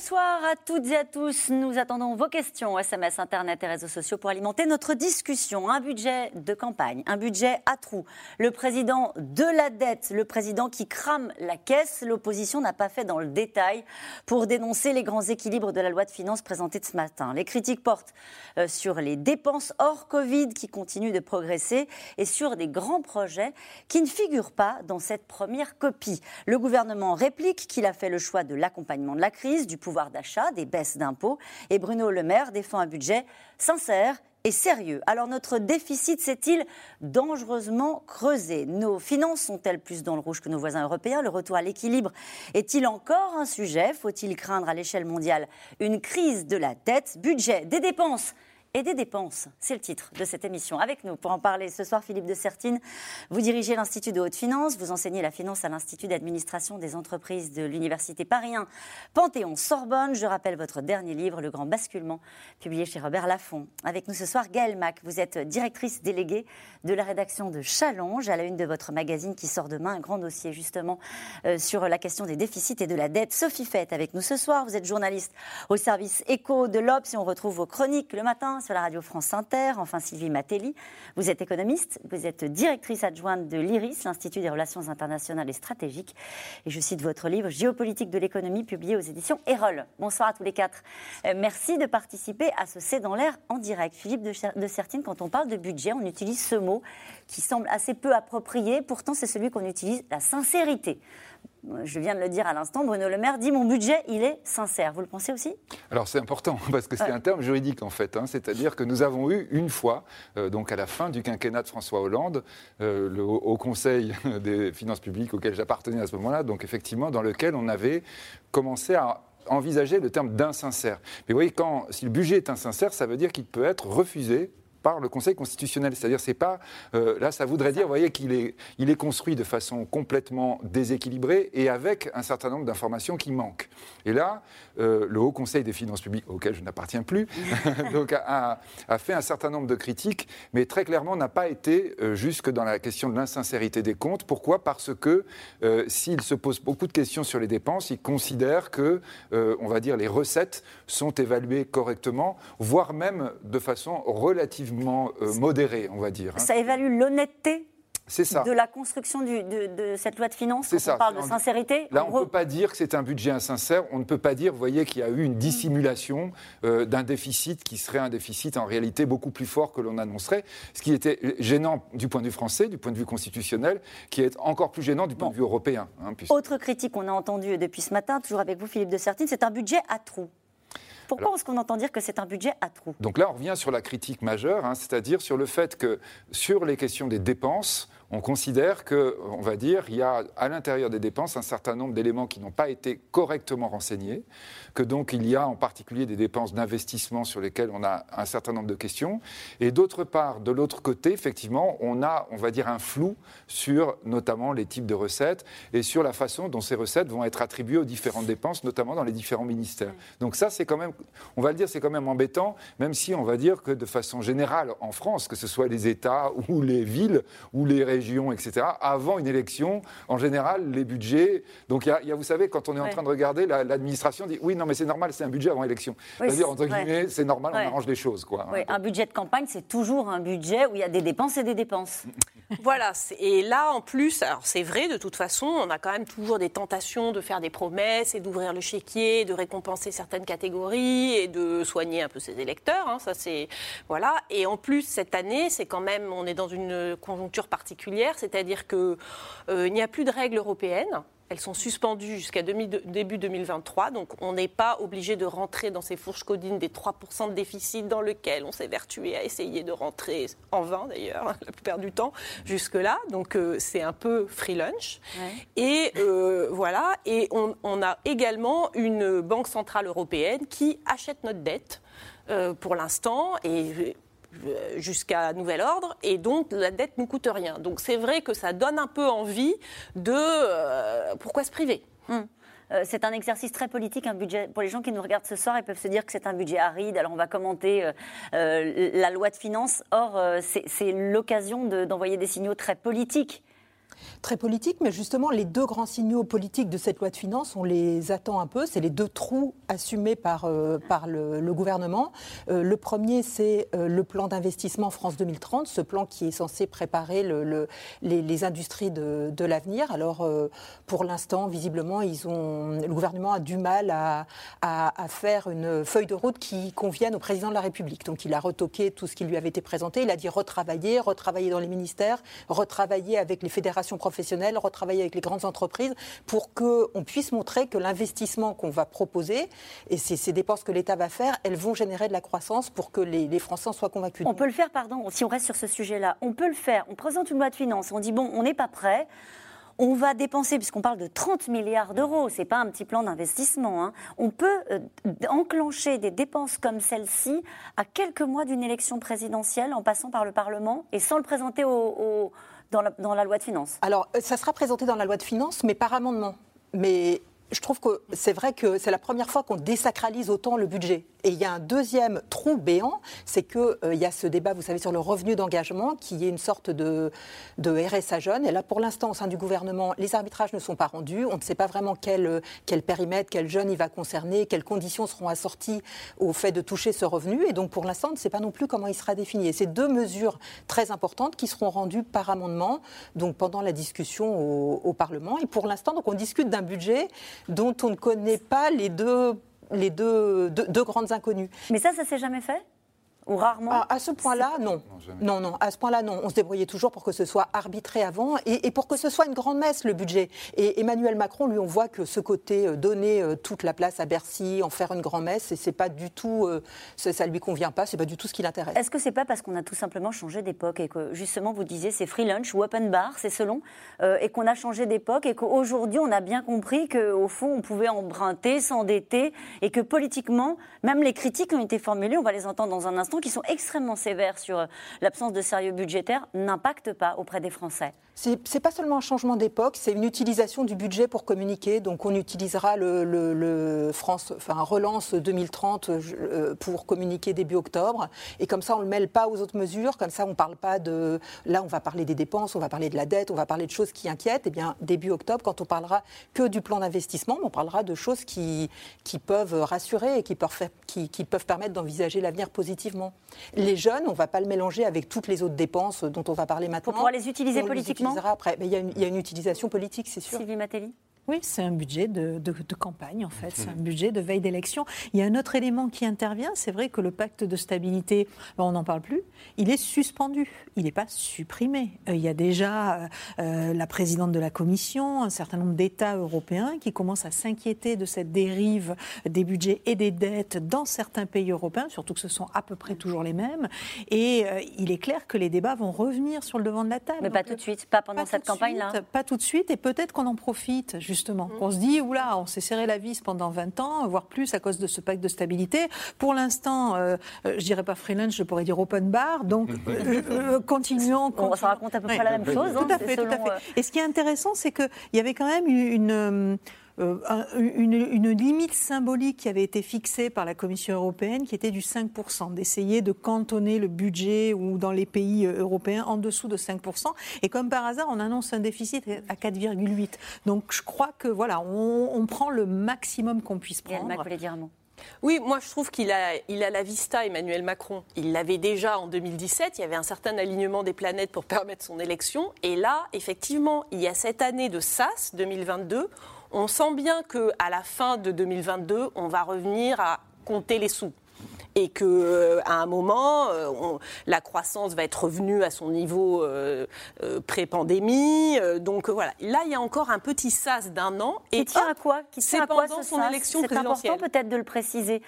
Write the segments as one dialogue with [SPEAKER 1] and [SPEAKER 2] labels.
[SPEAKER 1] Bonsoir à toutes et à tous. Nous attendons vos questions, SMS, Internet et réseaux sociaux pour alimenter notre discussion. Un budget de campagne, un budget à trous. Le président de la dette, le président qui crame la caisse. L'opposition n'a pas fait dans le détail pour dénoncer les grands équilibres de la loi de finances présentée ce matin. Les critiques portent euh, sur les dépenses hors Covid qui continuent de progresser et sur des grands projets qui ne figurent pas dans cette première copie. Le gouvernement réplique qu'il a fait le choix de l'accompagnement de la crise, du pouvoir d'achat, des baisses d'impôts. Et Bruno Le Maire défend un budget sincère et sérieux. Alors notre déficit s'est-il dangereusement creusé? Nos finances sont-elles plus dans le rouge que nos voisins européens? Le retour à l'équilibre est-il encore un sujet? Faut-il craindre à l'échelle mondiale une crise de la dette? Budget, des dépenses et des dépenses. C'est le titre de cette émission. Avec nous pour en parler ce soir, Philippe de Sertine. Vous dirigez l'Institut de haute finance, vous enseignez la finance à l'Institut d'administration des entreprises de l'Université Paris Panthéon-Sorbonne. Je rappelle votre dernier livre, Le Grand Basculement, publié chez Robert Laffont. Avec nous ce soir, Gaëlle Mac. Vous êtes directrice déléguée de la rédaction de Challenge, à la une de votre magazine qui sort demain, un grand dossier justement euh, sur la question des déficits et de la dette. Sophie Fett avec nous ce soir. Vous êtes journaliste au service éco de l'Obs et on retrouve vos chroniques le matin sur la radio France Inter. Enfin, Sylvie Matelli, vous êtes économiste, vous êtes directrice adjointe de l'IRIS, l'Institut des relations internationales et stratégiques. Et je cite votre livre Géopolitique de l'économie, publié aux éditions Erol. Bonsoir à tous les quatre. Euh, merci de participer à ce C'est dans l'air en direct. Philippe de, de Sertine, quand on parle de budget, on utilise ce mot qui semble assez peu approprié. Pourtant, c'est celui qu'on utilise, la sincérité je viens de le dire à l'instant, Bruno Le Maire dit mon budget, il est sincère. Vous le pensez aussi?
[SPEAKER 2] Alors c'est important parce que c'est un terme juridique en fait. Hein. C'est-à-dire que nous avons eu une fois, euh, donc à la fin du quinquennat de François Hollande, euh, le, au Conseil des finances publiques auquel j'appartenais à ce moment-là, donc effectivement dans lequel on avait commencé à envisager le terme d'insincère. Mais vous voyez, quand, si le budget est insincère, ça veut dire qu'il peut être refusé par le Conseil constitutionnel. C'est-à-dire, c'est pas. Euh, là, ça voudrait dire, vous voyez, qu'il est, il est construit de façon complètement déséquilibrée et avec un certain nombre d'informations qui manquent. Et là, euh, le Haut Conseil des finances publiques, auquel je n'appartiens plus, donc a, a, fait un certain nombre de critiques, mais très clairement n'a pas été euh, jusque dans la question de l'insincérité des comptes. Pourquoi? Parce que s'il se pose beaucoup de questions sur les dépenses, il considère que, on va dire, les recettes sont évaluées correctement, voire même de façon relativement euh, modéré, on va dire.
[SPEAKER 1] Hein. Ça évalue l'honnêteté de la construction de, cette loi de finances quand ça. on parle de sincérité
[SPEAKER 2] Là, on ne peut pas dire que c'est un budget insincère. On ne peut pas dire, vous voyez, qu'il y a eu une dissimulation euh, d'un déficit qui serait un déficit en réalité beaucoup plus fort que l'on annoncerait. Ce qui était gênant du point de vue français, du point de vue constitutionnel, qui est encore plus gênant du point de vue européen.
[SPEAKER 1] Hein, Autre critique qu'on a entendue depuis ce matin, toujours avec vous, Philippe de Sertine, c'est un budget à trous. Pourquoi est-ce qu'on entend dire que c'est un budget à trous?
[SPEAKER 2] Donc là, on revient sur la critique majeure, hein, c'est-à-dire sur le fait que sur les questions des dépenses, on considère que, on va dire, il y a à l'intérieur des dépenses un certain nombre d'éléments qui n'ont pas été correctement renseignés, que donc il y a en particulier des dépenses d'investissement sur lesquelles on a un certain nombre de questions, et d'autre part, de l'autre côté, effectivement, on a, on va dire, un flou sur notamment les types de recettes et sur la façon dont ces recettes vont être attribuées aux différentes dépenses, notamment dans les différents ministères. Donc ça, c'est quand même, on va le dire, c'est quand même embêtant, même si on va dire que de façon générale en France, que ce soit les États ou les villes ou les régions, etc., avant une élection, en général, les budgets. Donc, il y, a, vous savez, quand on est en train de regarder, l'administration dit oui, non, mais c'est normal, c'est un budget avant élection. C'est-à-dire, entre guillemets, c'est normal, on arrange les choses. Quoi,
[SPEAKER 1] oui, un budget de campagne, c'est toujours un budget où il y a des dépenses et des dépenses.
[SPEAKER 3] voilà, et là, en plus, alors c'est vrai, de toute façon, on a quand même toujours des tentations de faire des promesses et d'ouvrir le chéquier, de récompenser certaines catégories et de soigner un peu ses électeurs. Hein, ça, c'est. Voilà. Et en plus, cette année, c'est quand même, on est dans une conjoncture particulière c'est-à-dire qu'il euh, n'y a plus de règles européennes. Elles sont suspendues jusqu'à début 2023, donc on n'est pas obligé de rentrer dans ces fourches codines des 3% de déficit dans lequel on s'est vertué à essayer de rentrer en vain d'ailleurs, la plupart du temps, jusque-là. Donc euh, c'est un peu free lunch. Et euh, voilà, et on, on, a également une banque centrale européenne qui achète notre dette pour l'instant et jusqu'à nouvel ordre, et donc la dette ne coûte rien. Donc c'est vrai que ça donne un peu envie de euh, pourquoi se priver?
[SPEAKER 1] Hmm. euh, c'est un exercice très politique, un budget. Pour les gens qui nous regardent ce soir, ils peuvent se dire que c'est un budget aride. Alors on va commenter euh, euh, la loi de finances. Or, c'est l'occasion d'envoyer des signaux très politiques
[SPEAKER 4] très politique, mais justement, les deux grands signaux politiques de cette loi de finances, on les attend un peu. C'est les deux trous assumés par, euh, le, gouvernement. Euh, le premier, c'est euh, le plan d'investissement France 2030, ce plan qui est censé préparer le, les, industries de, l'avenir. Alors, pour l'instant, visiblement, le gouvernement a du mal à, à, à, faire une feuille de route qui convienne au président de la République. Donc, il a retoqué tout ce qui lui avait été présenté. Il a dit retravailler, retravailler dans les ministères, retravailler avec les fédérations professionnels, retravailler avec les grandes entreprises pour qu'on puisse montrer que l'investissement qu'on va proposer et ces, dépenses que l'État va faire, elles vont générer de la croissance pour que les, Français en soient convaincus.
[SPEAKER 1] On peut le faire, pardon, si on reste sur ce sujet-là, on peut le faire. On présente une loi de finances, on dit bon, on n'est pas prêt on va dépenser, puisqu'on parle de 30 milliards d'euros, ce n'est pas un petit plan d'investissement, hein. on peut euh, enclencher des dépenses comme celle-ci à quelques mois d'une élection présidentielle en passant par le Parlement et sans le présenter dans la, loi de finances
[SPEAKER 4] Alors, euh, ça sera présenté dans la loi de finances, mais par amendement. Je trouve que c'est vrai que c'est la première fois qu'on désacralise autant le budget. Et il y a un deuxième trou béant, c'est qu'il euh, y a ce débat, vous savez, sur le revenu d'engagement, qui est une sorte de, RSA jeune. Et là, pour l'instant, au sein du gouvernement, les arbitrages ne sont pas rendus. On ne sait pas vraiment quel, quel périmètre, quel jeune il va concerner, quelles conditions seront assorties au fait de toucher ce revenu. Et donc, pour l'instant, on ne sait pas non plus comment il sera défini. Et c'est deux mesures très importantes qui seront rendues par amendement, donc pendant la discussion au, au Parlement. Et pour l'instant, donc, on discute d'un budget dont on ne connaît pas les deux les deux, deux, grandes inconnues.
[SPEAKER 1] Mais ça, ça s'est jamais fait? Ou rarement
[SPEAKER 4] ah, À ce point-là, non. Non, non, à ce point-là, non. On se débrouillait toujours pour que ce soit arbitré avant et, pour que ce soit une grande messe, le budget. Et Emmanuel Macron, lui, on voit que ce côté euh, donner euh, toute la place à Bercy, en faire une grande messe, et c'est pas du tout, euh, ça, ne lui convient pas, c'est pas du tout ce qui l'intéresse.
[SPEAKER 1] Est-ce que c'est pas parce qu'on a tout simplement changé d'époque et que justement vous disiez c'est free lunch ou open bar, c'est selon, et qu'on a changé d'époque et qu'aujourd'hui on a bien compris qu'au fond on pouvait emprunter, s'endetter et que politiquement, même les critiques ont été formulées, on va les entendre dans un instant, qui sont extrêmement sévères sur euh, l'absence de sérieux budgétaire, n'impactent pas auprès des Français
[SPEAKER 4] c'est pas seulement un changement d'époque, c'est une utilisation du budget pour communiquer. Donc on utilisera le, France, enfin relance 2030 euh, pour communiquer début octobre. Et comme ça, on ne le mêle pas aux autres mesures. Comme ça, on parle pas de. Là, on va parler des dépenses, on va parler de la dette, on va parler de choses qui inquiètent. Et eh bien, début octobre, quand on parlera que du plan d'investissement, on parlera de choses qui, qui peuvent rassurer et qui peuvent, faire, qui, qui peuvent permettre d'envisager l'avenir positivement. Les jeunes, on ne va pas le mélanger avec toutes les autres dépenses dont on va parler maintenant.
[SPEAKER 1] Pour pouvoir les utiliser politiquement
[SPEAKER 4] après. Mais il y, a une, utilisation politique, c'est sûr.
[SPEAKER 1] Sylvie Matelli
[SPEAKER 5] oui, c'est un budget de, campagne, en fait. C'est un budget de veille d'élection. Il y a un autre élément qui intervient. C'est vrai que le pacte de stabilité, ben, on n'en parle plus. Il est suspendu. Il n'est pas supprimé. Euh, il y a déjà euh, euh, la présidente de la Commission, un certain nombre d'États européens qui commencent à s'inquiéter de cette dérive des budgets et des dettes dans certains pays européens, surtout que ce sont à peu près toujours les mêmes. Et il est clair que les débats vont revenir sur le devant de la table.
[SPEAKER 1] Mais pas tout de suite, pas pendant cette campagne-là.
[SPEAKER 5] Pas tout de suite, et peut-être qu'on en profite, justement. Mm. On se dit, oula, on s'est serré la vis pendant 20 ans, voire plus à cause de ce pacte de stabilité. Pour l'instant, euh, euh je dirais pas freelance, je pourrais dire open bar. Donc, mm. euh, euh, continuons.
[SPEAKER 1] On se raconte à peu près la même chose.
[SPEAKER 5] Tout à hein, fait, tout à fait. Et ce qui est intéressant, c'est qu'il y avait quand même une euh, une, limite symbolique qui avait été fixée par la Commission européenne qui était du 5%, d'essayer de cantonner le budget ou dans les pays euh, européens en dessous de 5%. Et comme par hasard, on annonce un déficit à 4,8. Donc je crois que voilà, on, prend le maximum qu'on puisse prendre.
[SPEAKER 1] voulait dire un mot.
[SPEAKER 3] Oui, moi je trouve qu'il a, il a la vista, Emmanuel Macron. Il l'avait déjà en 2017, il y avait un certain alignement des planètes pour permettre son élection. Et là, effectivement, il y a cette année de SAS 2022 on sent bien qu'à la fin de 2022, on va revenir à compter les sous et qu'à euh, un moment, euh, la croissance va être revenue à son niveau euh, pré-pandémie. donc voilà, là, il y a encore un petit sas d'un an.
[SPEAKER 1] Et qui tient à quoi? Qui tient à quoi son élection présidentielle C'est important peut-être de le préciser.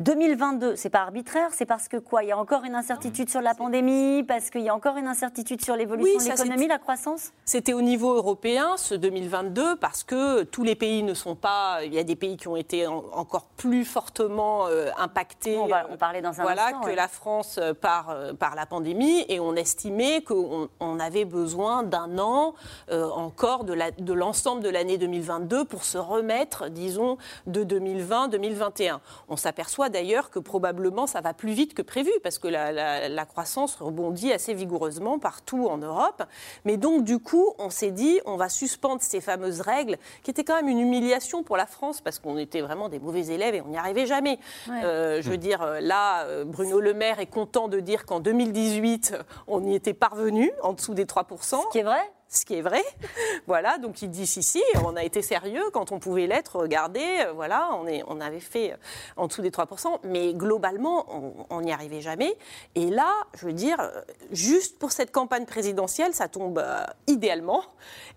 [SPEAKER 1] 2022, c'est pas arbitraire, c'est parce que quoi Il y a encore une incertitude sur la pandémie, parce qu'il y a encore une incertitude sur l'évolution de l'économie, la croissance?
[SPEAKER 3] C'était au niveau européen, ce 2022, parce que tous les pays ne sont pas. Il y a des pays qui ont été encore plus fortement euh, impactés.
[SPEAKER 1] On va, parler dans un
[SPEAKER 3] voilà,
[SPEAKER 1] instant.
[SPEAKER 3] que
[SPEAKER 1] ouais.
[SPEAKER 3] la France euh, par, euh, par la pandémie et on estimait qu'on on avait besoin d'un an euh, encore de l'ensemble de l'année 2022 pour se remettre, disons, de 2020-2021. On s'aperçoit d'ailleurs que probablement ça va plus vite que prévu parce que la, la- la croissance rebondit assez vigoureusement partout en Europe. Mais donc du coup, on s'est dit, on va suspendre ces fameuses règles qui étaient quand même une humiliation pour la France parce qu'on était vraiment des mauvais élèves et on n'y arrivait jamais.
[SPEAKER 1] Ouais.
[SPEAKER 3] Euh, je veux dire, euh, là, euh, Bruno Le Maire est content de dire qu'en 2018, on y était parvenu, en dessous des 3%.
[SPEAKER 1] Ce qui est vrai
[SPEAKER 3] Ce qui est vrai. voilà, donc il dit si, si, on a été sérieux quand on pouvait l'être. Regardez, euh, voilà, on, est, on avait fait euh, en dessous des 3%. Mais globalement, on- n'y arrivait jamais. Et là, je veux dire, euh, juste pour cette campagne présidentielle, ça tombe euh, idéalement.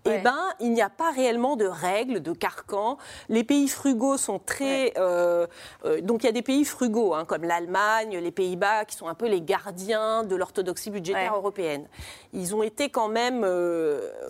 [SPEAKER 1] Ouais.
[SPEAKER 3] Eh ben, il n'y a pas réellement de règles, de carcans. Les pays frugaux sont très. euh, euh, donc il y a des pays frugaux, hein, comme l'Allemagne, les Pays-Bas, qui sont un peu les gardiens de l'orthodoxie budgétaire
[SPEAKER 1] Ouais.
[SPEAKER 3] européenne. Ils ont été quand même.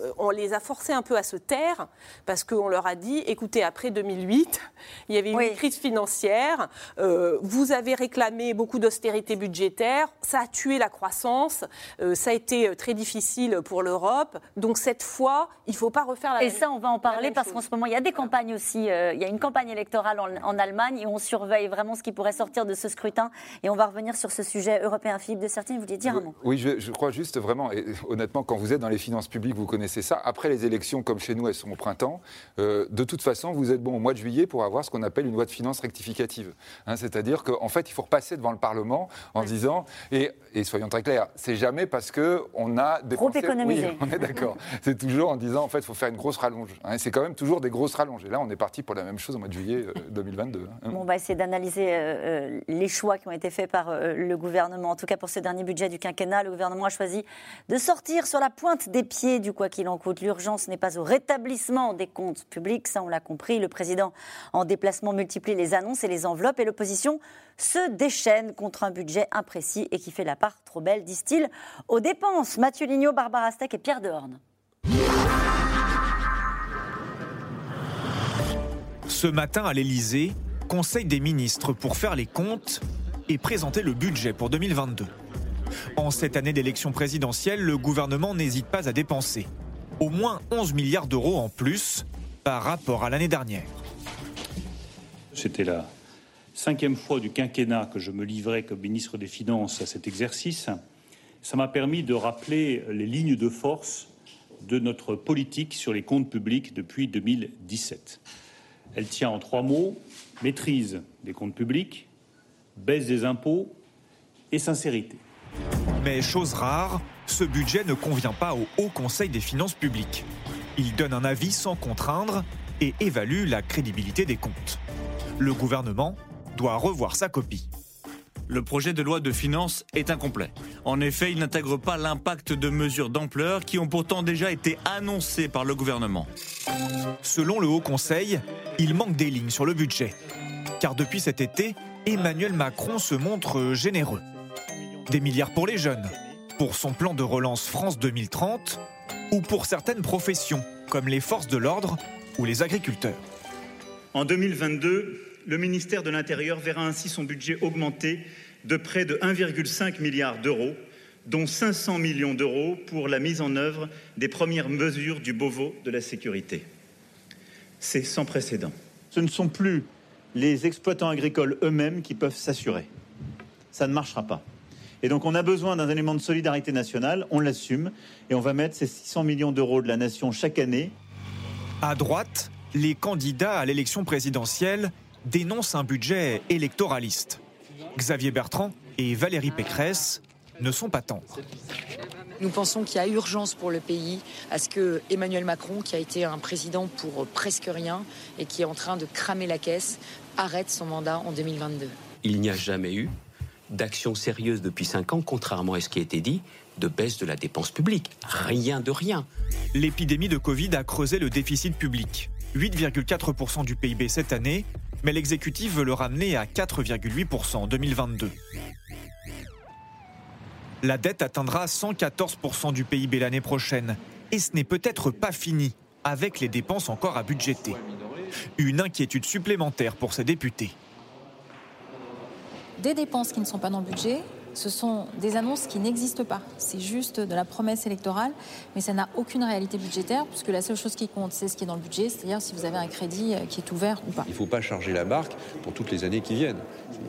[SPEAKER 3] Euh, on les a forcés un peu à se taire, parce qu'on leur a dit écoutez, après 2008, il y avait eu
[SPEAKER 1] Oui.
[SPEAKER 3] une crise financière, euh, vous avez réclamé beaucoup d'austérité budgétaire, ça a tué la croissance, euh, ça a été très difficile pour l'Europe. Donc cette fois, il ne faut pas refaire la
[SPEAKER 1] Et
[SPEAKER 3] même
[SPEAKER 1] ça, on va en parler parce qu'en ce moment, il y a des campagnes aussi. euh, il y a une campagne électorale en, en Allemagne et on surveille vraiment ce qui pourrait sortir de ce scrutin. Et on va revenir sur ce sujet européen. Philippe de Sertine, vous vouliez dire un mot?
[SPEAKER 2] Oui, je, je crois juste vraiment, et honnêtement, quand vous êtes dans les finances publiques, vous connaissez ça. Après les élections, comme chez nous, elles sont au printemps. euh, de toute façon, vous êtes bon au mois de juillet pour avoir ce qu'on appelle une loi de finances rectificative. Hein, C'est-à-dire qu'en fait, il faut repasser devant le Parlement en disant, et, et soyons très clairs, c'est jamais parce qu'on a
[SPEAKER 1] Trop
[SPEAKER 2] dépensé-
[SPEAKER 1] économisé.
[SPEAKER 2] Oui, on est d'accord. c'est toujours en disant, en fait, il faut faire une grosse rallonge. Hein, c'est quand même toujours des grosses rallonges. Et là, on est parti pour la même chose au mois de juillet euh, 2022. hein.
[SPEAKER 1] Bon, on va essayer d'analyser euh, euh, les choix qui ont été faits par euh, le gouvernement. En tout cas, pour ce dernier budget du quinquennat, le gouvernement a choisi de sortir sur la pointe des pieds du quoi qu'il en coûte. L'urgence n'est pas au rétablissement des comptes publics, ça on l'a compris. Le président en déplacement multiplie les annonces et les enveloppes et l'opposition se déchaîne contre un budget imprécis et qui fait la part trop belle, disent-ils, aux dépenses. Mathieu Lignot, Barbara Steck et Pierre Dehorne.
[SPEAKER 6] Ce matin à l'Elysée, Conseil des ministres pour faire les comptes et présenter le budget pour 2022. En cette année d'élection présidentielle, le gouvernement n'hésite pas à dépenser au moins 11 milliards d'euros en plus par rapport à l'année dernière.
[SPEAKER 7] C'était la cinquième fois du quinquennat que je me livrais comme ministre des Finances à cet exercice. Ça m'a permis de rappeler les lignes de force de notre politique sur les comptes publics depuis 2017. Elle tient en trois mots maîtrise des comptes publics, baisse des impôts et sincérité.
[SPEAKER 6] Mais chose rare, ce budget ne convient pas au Haut Conseil des finances publiques. Il donne un avis sans contraindre et évalue la crédibilité des comptes. Le gouvernement doit revoir sa copie.
[SPEAKER 8] Le projet de loi de finances est incomplet. En effet, il n'intègre pas l'impact de mesures d'ampleur qui ont pourtant déjà été annoncées par le gouvernement.
[SPEAKER 6] Selon le Haut Conseil, il manque des lignes sur le budget. Car depuis cet été, Emmanuel Macron se montre généreux. Des milliards pour les jeunes, pour son plan de relance France 2030, ou pour certaines professions, comme les forces de l'ordre ou les agriculteurs.
[SPEAKER 9] En 2022, le ministère de l'Intérieur verra ainsi son budget augmenter de près de 1,5 milliard d'euros, dont 500 millions d'euros pour la mise en œuvre des premières mesures du Beauvau de la sécurité. C'est sans précédent. Ce ne sont plus les exploitants agricoles eux-mêmes qui peuvent s'assurer. Ça ne marchera pas. Et donc on a besoin d'un élément de solidarité nationale, on l'assume, et on va mettre ces 600 millions d'euros de la nation chaque année
[SPEAKER 6] À droite, les candidats à l'élection présidentielle dénoncent un budget électoraliste. Xavier Bertrand et Valérie Pécresse ne sont pas tendres.
[SPEAKER 10] Nous pensons qu'il y a urgence pour le pays à ce que Emmanuel Macron, qui a été un président pour presque rien et qui est en train de cramer la caisse, arrête son mandat en 2022.
[SPEAKER 11] Il n'y a jamais eu d'action sérieuse depuis cinq ans, contrairement à ce qui a été dit, de baisse de la dépense publique. Rien de rien.
[SPEAKER 6] L'épidémie de Covid a creusé le déficit public. 8,4% du PIB cette année, mais l'exécutif veut le ramener à 4,8% en 2022. La dette atteindra 114% du PIB l'année prochaine. Et ce n'est peut-être pas fini, avec les dépenses encore à budgéter. Une inquiétude supplémentaire pour ces députés.
[SPEAKER 12] Des dépenses qui ne sont pas dans le budget, ce sont des annonces qui n'existent pas. C'est juste de la promesse électorale, mais ça n'a aucune réalité budgétaire, puisque la seule chose qui compte, c'est ce qui est dans le budget, c'est-à-dire si vous avez un crédit euh, qui est ouvert ou pas.
[SPEAKER 13] Il ne faut pas charger la barque pour toutes les années qui viennent.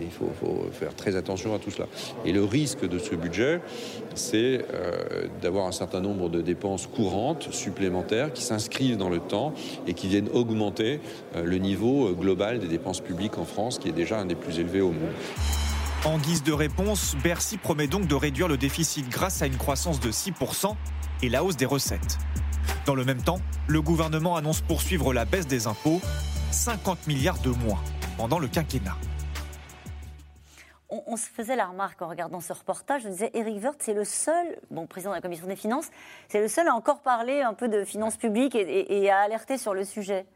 [SPEAKER 13] Il faut, faire très attention à tout cela. Et le risque de ce budget, c'est euh, d'avoir un certain nombre de dépenses courantes, supplémentaires, qui s'inscrivent dans le temps et qui viennent augmenter euh, le niveau global des dépenses publiques en France, qui est déjà un des plus élevés au monde.
[SPEAKER 6] En guise de réponse, Bercy promet donc de réduire le déficit grâce à une croissance de 6% et la hausse des recettes. Dans le même temps, le gouvernement annonce poursuivre la baisse des impôts, 50 milliards de moins pendant le quinquennat.
[SPEAKER 1] On, se faisait la remarque en regardant ce reportage, on disait Éric Woerth, c'est le seul, bon, président de la commission des finances, c'est le seul à encore parler un peu de finances publiques et- et à alerter sur le sujet.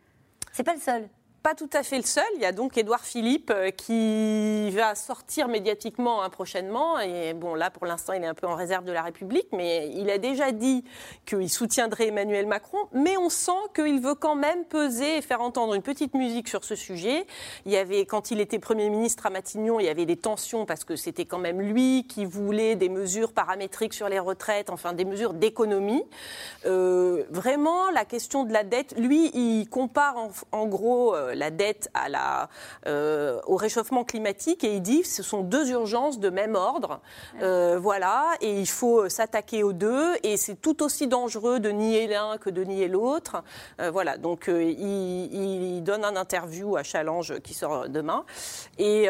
[SPEAKER 1] C'est pas le seul.
[SPEAKER 3] Pas tout à fait le seul. Il y a donc Édouard Philippe euh, qui va sortir médiatiquement hein, prochainement. Et bon, là, pour l'instant, il est un peu en réserve de la République, mais il a déjà dit qu'il soutiendrait Emmanuel Macron. Mais on sent qu'il veut quand même peser et faire entendre une petite musique sur ce sujet. Il y avait, quand il était Premier ministre à Matignon, il y avait des tensions parce que c'était quand même lui qui voulait des mesures paramétriques sur les retraites, enfin des mesures d'économie. Euh, vraiment, la question de la dette, lui, il compare en, en gros euh, la dette à la, euh, au réchauffement climatique et il dit que ce sont deux urgences de même ordre. Euh, voilà, et il faut s'attaquer aux deux et c'est tout aussi dangereux de nier l'un que de nier l'autre. Euh, voilà, donc il, il donne un interview à Challenge qui sort demain et,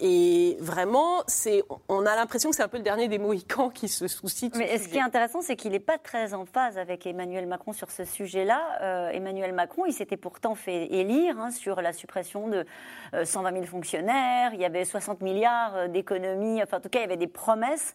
[SPEAKER 3] et vraiment, c'est, on a l'impression que c'est un peu le dernier des Mohicans qui se soucie de ce
[SPEAKER 1] Mais ce qui est intéressant, c'est qu'il n'est pas très en phase avec Emmanuel Macron sur ce sujet-là. Emmanuel Macron, il s'était pourtant fait élire hein, sur la suppression de euh, 120 000 fonctionnaires. Il y avait 60 milliards euh, d'économies. Enfin, en tout cas, il y avait des promesses.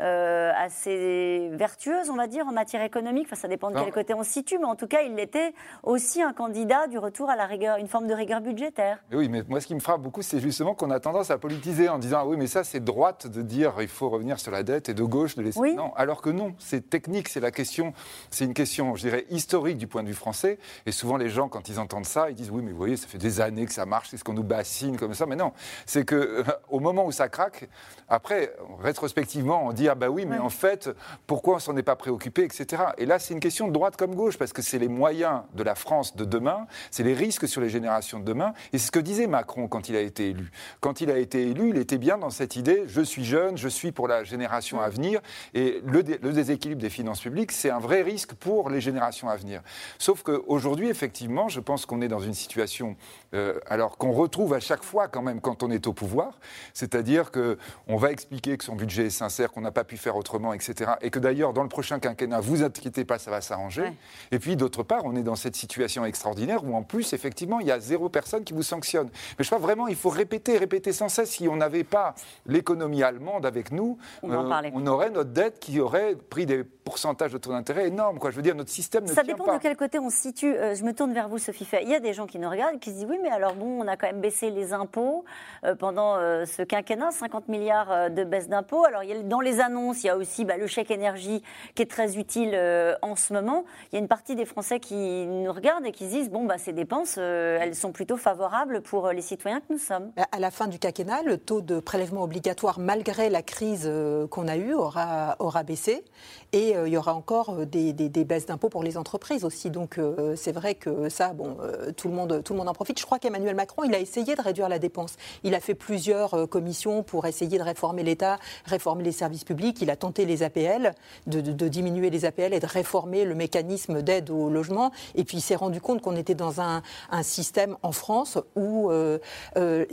[SPEAKER 1] Euh, assez vertueuses, on va dire, en matière économique. Enfin, ça dépend de
[SPEAKER 2] Non.
[SPEAKER 1] quel côté on se situe, mais en tout cas, il était aussi un candidat du retour à la rigueur, une forme de rigueur budgétaire.
[SPEAKER 2] Mais oui, mais moi, ce qui me frappe beaucoup, c'est justement qu'on a tendance à politiser en disant ah oui, mais ça, c'est droite de dire il faut revenir sur la dette et de gauche de laisser.
[SPEAKER 1] Oui.
[SPEAKER 2] Non, alors que non, c'est technique, c'est la question, c'est une question, je dirais, historique du point de vue français. Et souvent, les gens, quand ils entendent ça, ils disent oui, mais vous voyez, ça fait des années que ça marche, c'est ce qu'on nous bassine comme ça. Mais non, c'est que euh, au moment où ça craque, après, rétrospectivement, on dit ah bah oui, mais en fait, pourquoi on s'en est pas préoccupé, etc. Et là, c'est une question de droite comme gauche, parce que c'est les moyens de la France de demain, c'est les risques sur les générations de demain. Et c'est ce que disait Macron quand il a été élu. Quand il a été élu, il était bien dans cette idée je suis jeune, je suis pour la génération à venir. Et le, dé- le déséquilibre des finances publiques, c'est un vrai risque pour les générations à venir. Sauf qu'aujourd'hui, effectivement, je pense qu'on est dans une situation, euh, alors qu'on retrouve à chaque fois quand même quand on est au pouvoir, c'est-à-dire qu'on va expliquer que son budget est sincère, qu'on n'a pas pu faire autrement, etc. Et que d'ailleurs, dans le prochain quinquennat, vous inquiétez pas, ça va s'arranger.
[SPEAKER 1] Ouais.
[SPEAKER 2] Et puis, d'autre part, on est dans cette situation extraordinaire où, en plus, effectivement, il y a zéro personne qui vous sanctionne. Mais je crois vraiment, il faut répéter, répéter sans cesse. Si on n'avait pas l'économie allemande avec nous,
[SPEAKER 1] On
[SPEAKER 2] on aurait notre dette qui aurait pris des pourcentages de taux d'intérêt énormes. Quoi. Je veux dire, notre système ne
[SPEAKER 1] Ça
[SPEAKER 2] tient
[SPEAKER 1] dépend
[SPEAKER 2] pas.
[SPEAKER 1] de quel côté on se situe. Euh, je me tourne vers vous, Sophie Fay. Il y a des gens qui nous regardent qui se disent oui, mais alors bon, on a quand même baissé les impôts euh, pendant euh, ce quinquennat, 50 milliards euh, de baisse d'impôts. Alors il y a, dans les il y a aussi bah, le chèque énergie qui est très utile euh, en ce moment. Il y a une partie des Français qui nous regardent et qui se disent bon, bah, ces dépenses, euh, elles sont plutôt favorables pour euh, les citoyens que nous sommes.
[SPEAKER 4] À la fin du quinquennat, le taux de prélèvement obligatoire, malgré la crise qu'on a eue, aura, baissé. Et il y aura encore des, des- baisses d'impôts pour les entreprises aussi. Donc c'est vrai que ça, bon, tout, le monde, tout le monde en profite. Je crois qu'Emmanuel Macron, il a essayé de réduire la dépense. Il a fait plusieurs commissions pour essayer de réformer l'État, réformer les services publics. Il a tenté les APL, de, diminuer les APL et de réformer le mécanisme d'aide au logement. Et puis il s'est rendu compte qu'on était dans un, système en France où euh, euh,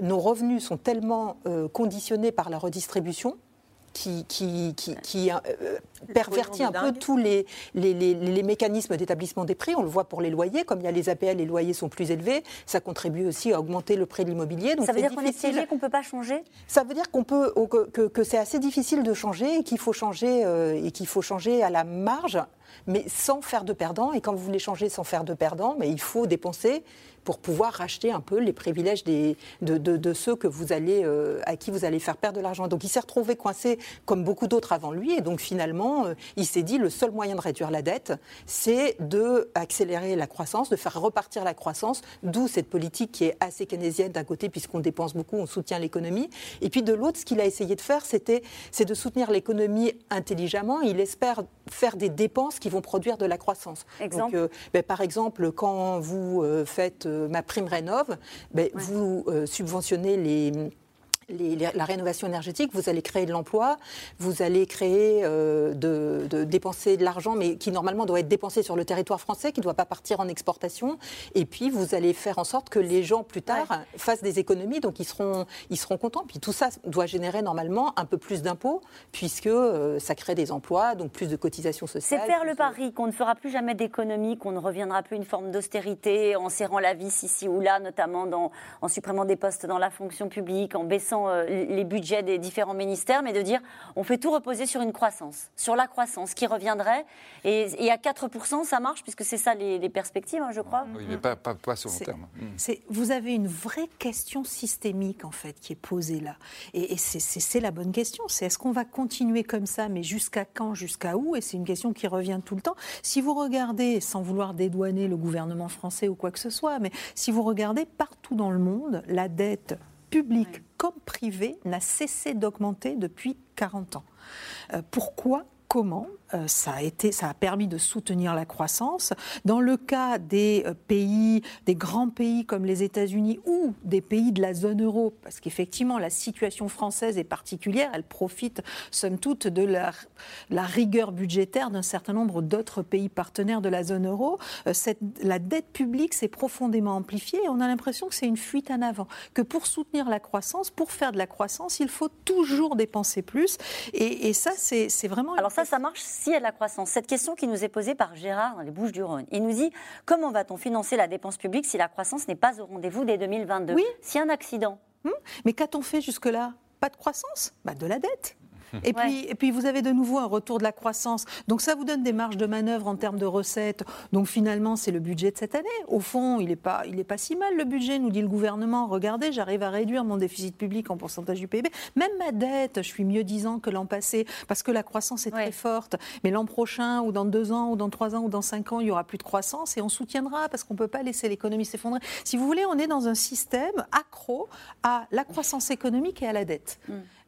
[SPEAKER 4] nos revenus sont tellement euh, conditionnés par la redistribution qui, qui, qui, qui, euh, pervertit un peu tous les, les, les- les mécanismes d'établissement des prix. On le voit pour les loyers, comme il y a les APL, les loyers sont plus élevés. Ça contribue aussi à augmenter le prix de l'immobilier. Donc
[SPEAKER 1] Ça veut dire qu'on est piégé, qu'on ne peut pas changer?
[SPEAKER 4] Ça veut dire qu'on peut que, que- que c'est assez difficile de changer et qu'il faut changer euh, et qu'il faut changer à la marge mais sans faire de perdants. Et quand vous voulez changer sans faire de perdants, mais il faut dépenser pour pouvoir racheter un peu les privilèges de ceux que vous allez, euh, à qui vous allez faire perdre de l'argent. Donc il s'est retrouvé coincé comme beaucoup d'autres avant lui, et donc finalement, euh, il s'est dit le seul moyen de réduire la dette, c'est de accélérer la croissance, de faire repartir la croissance, d'où cette politique qui est assez keynésienne d'un côté, puisqu'on dépense beaucoup, on soutient l'économie, et puis de l'autre, ce qu'il a essayé de faire, c'était, c'est de soutenir l'économie intelligemment. Il espère faire des dépenses qui vont produire de la croissance.
[SPEAKER 1] Exemple
[SPEAKER 4] Donc, euh, ben, par exemple, quand vous euh, faites euh, ma prime rénov, ben, vous subventionnez les. Les- la rénovation énergétique, vous allez créer de l'emploi, vous allez créer, euh, de, de- dépenser de l'argent, mais qui normalement doit être dépensé sur le territoire français, qui ne doit pas partir en exportation. Et puis vous allez faire en sorte que les gens plus tard fassent des économies, donc ils seront, ils seront contents. Puis tout ça doit générer normalement un peu plus d'impôts, puisque euh, ça crée des emplois, donc plus de cotisations
[SPEAKER 1] C'est
[SPEAKER 4] sociales.
[SPEAKER 1] faire le pari qu'on ne fera plus jamais d'économie, qu'on ne reviendra plus à une forme d'austérité en serrant la vis ici ou là, notamment dans- en supprimant des postes dans la fonction publique, en baissant euh, les budgets des différents ministères, mais de dire on fait tout reposer sur une croissance, sur la croissance qui reviendrait. Et, et à 4%, ça marche, puisque c'est ça les, les perspectives, hein, je crois.
[SPEAKER 2] Oui, mais pas, pas, pas sur long terme. Mm.
[SPEAKER 5] C'est- vous avez une vraie question systémique en fait qui est posée là, et, et c'est la bonne question. C'est est-ce qu'on va continuer comme ça, mais jusqu'à quand, jusqu'à où? Et c'est une question qui revient tout le temps. Si vous regardez, sans vouloir dédouaner le gouvernement français ou quoi que ce soit, mais si vous regardez partout dans le monde, la dette publique comme privée n'a cessé d'augmenter depuis 40 ans. Euh, pourquoi? Comment? Ça, a été, ça a permis de soutenir la croissance. Dans le cas des euh, pays, des grands pays comme les États-Unis ou des pays de la zone euro, parce qu'effectivement la situation française est particulière, elle profite somme toute de la, la rigueur budgétaire d'un certain nombre d'autres pays partenaires de la zone euro. Euh, cette- la dette publique s'est profondément amplifiée et on a l'impression que c'est une fuite en avant. Que pour soutenir la croissance, pour faire de la croissance, il faut toujours dépenser plus. Et, et ça, c'est vraiment.
[SPEAKER 1] Alors ça, ça marche s'il y a de la croissance. Cette question qui nous est posée par Gérard dans les Bouches-du-Rhône. Il nous dit comment va-t-on financer la dépense publique si la croissance n'est pas au rendez-vous dès 2022
[SPEAKER 5] Oui.
[SPEAKER 1] S'il y a un accident,
[SPEAKER 5] Hmm? Mais qu'a-t-on fait jusque-là? Pas de croissance? Bah De la dette. Et,
[SPEAKER 1] Ouais.
[SPEAKER 5] puis, et puis vous avez de nouveau un retour de la croissance. Donc ça vous donne des marges de manœuvre en termes de recettes. Donc finalement, c'est le budget de cette année. Au fond, il n'est pas, il est pas si mal le budget, nous dit le gouvernement. Regardez, j'arrive à réduire mon déficit public en pourcentage du PIB. Même ma dette, je suis mieux disant que l'an passé, parce que la croissance est très forte. Mais l'an prochain, ou dans deux ans, ou dans trois ans, ou dans cinq ans, il y aura plus de croissance et on soutiendra parce qu'on ne peut pas laisser l'économie s'effondrer. Si vous voulez, on est dans un système accro à la croissance économique et à la dette.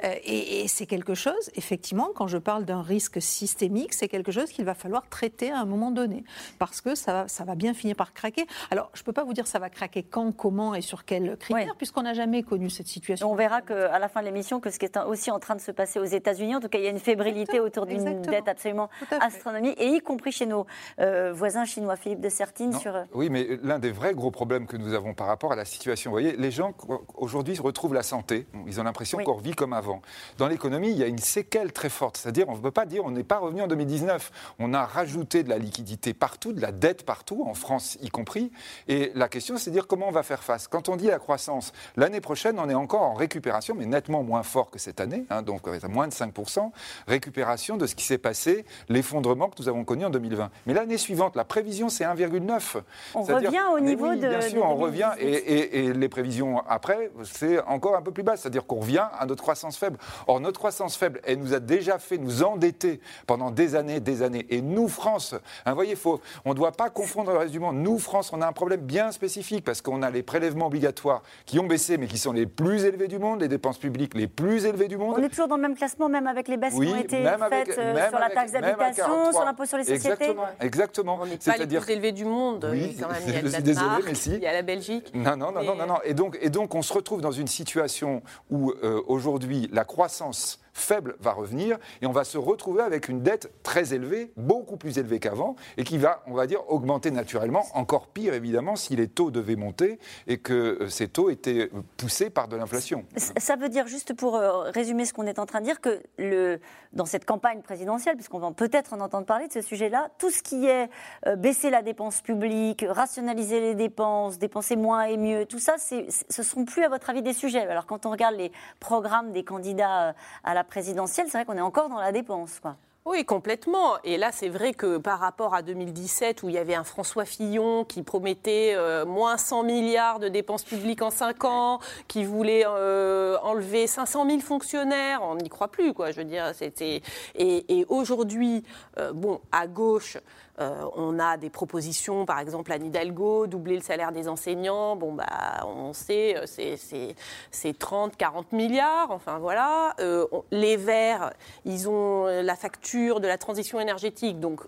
[SPEAKER 5] Euh, et et c'est quelque chose, effectivement, quand je parle d'un risque systémique, c'est quelque chose qu'il va falloir traiter à un moment donné. Parce que ça, va- ça va bien finir par craquer. Alors, je ne peux pas vous dire ça va craquer quand, comment et sur quels critères, puisqu'on n'a jamais connu cette situation.
[SPEAKER 1] on verra que, à la fin de l'émission que ce qui est aussi en train de se passer aux États-Unis, en tout cas, il y a une fébrilité autour d'une
[SPEAKER 5] exactement.
[SPEAKER 1] dette absolument astronomique, et y compris chez nos euh, voisins chinois. Philippe de Sertine sur. euh,
[SPEAKER 2] Oui, mais l'un des vrais gros problèmes que nous avons par rapport à la situation, vous voyez, les gens aujourd'hui retrouvent la santé, ils ont l'impression
[SPEAKER 1] Oui.
[SPEAKER 2] qu'on revit comme avant. Dans l'économie, il y a une séquelle très forte, c'est-à-dire on ne peut pas dire on n'est pas revenu en 2019. On a rajouté de la liquidité partout, de la dette partout, en France y compris. Et la question, c'est de dire comment on va faire face. Quand on dit la croissance, l'année prochaine, on est encore en récupération, mais nettement moins fort que cette année, hein, donc à moins de 5%, récupération de ce qui s'est passé, l'effondrement que nous avons connu en 2020. Mais l'année suivante, la prévision, c'est 1,9.
[SPEAKER 1] On revient au niveau
[SPEAKER 2] oui,
[SPEAKER 1] de-
[SPEAKER 2] Bien
[SPEAKER 1] de
[SPEAKER 2] sûr, on
[SPEAKER 1] 2018.
[SPEAKER 2] revient. Et, et- et les prévisions après, c'est encore un peu plus bas. C'est-à-dire qu'on revient à notre croissance faible. Or, notre croissance faible, elle nous a déjà fait nous endetter pendant des années, des années. Et nous, France, hein, vous voyez, faut, on ne doit pas confondre le reste du monde. Nous, France, on a un problème bien spécifique parce qu'on a les prélèvements obligatoires qui ont baissé, mais qui sont les plus élevés du monde, les dépenses publiques les plus élevées du monde.
[SPEAKER 1] On est toujours dans le même classement, même avec les baisses
[SPEAKER 2] Oui,
[SPEAKER 1] qui ont été
[SPEAKER 2] même
[SPEAKER 1] faites
[SPEAKER 2] avec-
[SPEAKER 1] euh, sur la taxe d'habitation,
[SPEAKER 2] 43.
[SPEAKER 1] sur l'impôt sur les sociétés.
[SPEAKER 2] Exactement, exactement.
[SPEAKER 3] On n'est pas les plus élevés du monde.
[SPEAKER 2] Oui,
[SPEAKER 3] quand même. Il y a
[SPEAKER 2] je
[SPEAKER 3] le
[SPEAKER 2] suis désolé, mais si.
[SPEAKER 3] il y a la Belgique.
[SPEAKER 2] Non, non, non, non, non, non. Et donc, et donc, on se retrouve dans une situation où euh, aujourd'hui la croissance faible va revenir et on va se retrouver avec une dette très élevée, beaucoup plus élevée qu'avant, et qui va, on va dire, augmenter naturellement. Encore pire, évidemment, si les taux devaient monter et que euh, ces taux étaient euh, poussés par de l'inflation.
[SPEAKER 1] Ça veut dire, juste pour euh, résumer ce qu'on est en train de dire, que le, dans cette campagne présidentielle, puisqu'on va peut-être en entendre parler de ce sujet-là, tout ce qui est baisser la dépense publique, rationaliser les dépenses, dépenser moins et mieux, tout ça, ce ne sont plus, à votre avis, des sujets. Alors, quand on regarde les programmes des candidats à la présidentielle, c'est vrai qu'on est encore dans la dépense. Quoi.
[SPEAKER 3] Oui, complètement. Et là, c'est vrai que par rapport à 2017, où il y avait un François Fillon qui promettait euh, moins 100 milliards de dépenses publiques en 5 ans, qui voulait euh, enlever 500 000 fonctionnaires, on n'y croit plus, quoi. Je veux dire, c'était. Et, et aujourd'hui, euh, bon, à gauche, on a des propositions, par exemple, à Hidalgo, doubler le salaire des enseignants. Bon, bah, on sait, euh, c'est- c'est c'est 30, 40 milliards. Enfin, voilà. Euh, les Verts, ils ont euh, la facture de la transition énergétique. Donc,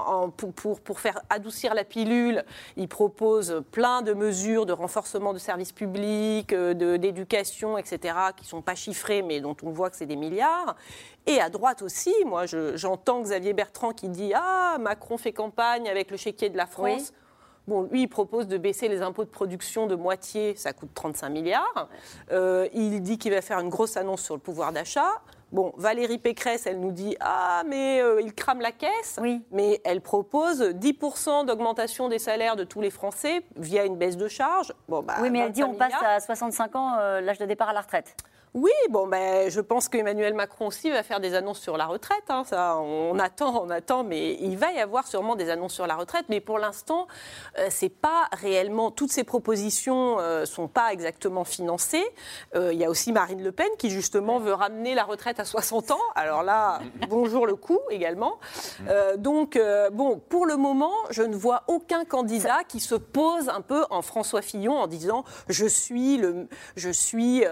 [SPEAKER 3] en- pour, pour- pour faire adoucir la pilule, ils proposent plein de mesures de renforcement de services publics, euh, d'éducation, etc., qui ne sont pas chiffrées, mais dont on voit que c'est des milliards. Et à droite aussi, moi, je- j'entends Xavier Bertrand qui dit Ah, Macron fait campagne avec le chéquier de la France. Bon, lui, il propose de baisser les impôts de production de moitié, ça coûte 35 milliards. Euh, il dit qu'il va faire une grosse annonce sur le pouvoir d'achat. Bon, Valérie Pécresse, elle nous dit Ah, mais euh, il crame la caisse. Mais elle propose 10% d'augmentation des salaires de tous les Français via une baisse de charges. Bon, bah,
[SPEAKER 1] oui, mais elle dit
[SPEAKER 3] 25
[SPEAKER 1] on passe
[SPEAKER 3] milliards.
[SPEAKER 1] à 65 ans, euh, l'âge de départ à la retraite.
[SPEAKER 3] Oui, bon, ben, je pense qu'Emmanuel Macron aussi va faire des annonces sur la retraite. hein, ça, on attend, on attend, mais il va y avoir sûrement des annonces sur la retraite. Mais pour l'instant, euh, c'est pas réellement. Toutes ces propositions euh, sont pas exactement financées. Euh, Il y a aussi Marine Le Pen qui justement veut ramener la retraite à 60 ans. Alors là, bonjour le coup également. Euh, donc bon, pour le moment, je ne vois aucun candidat qui se pose un peu en François Fillon en disant je suis le, je suis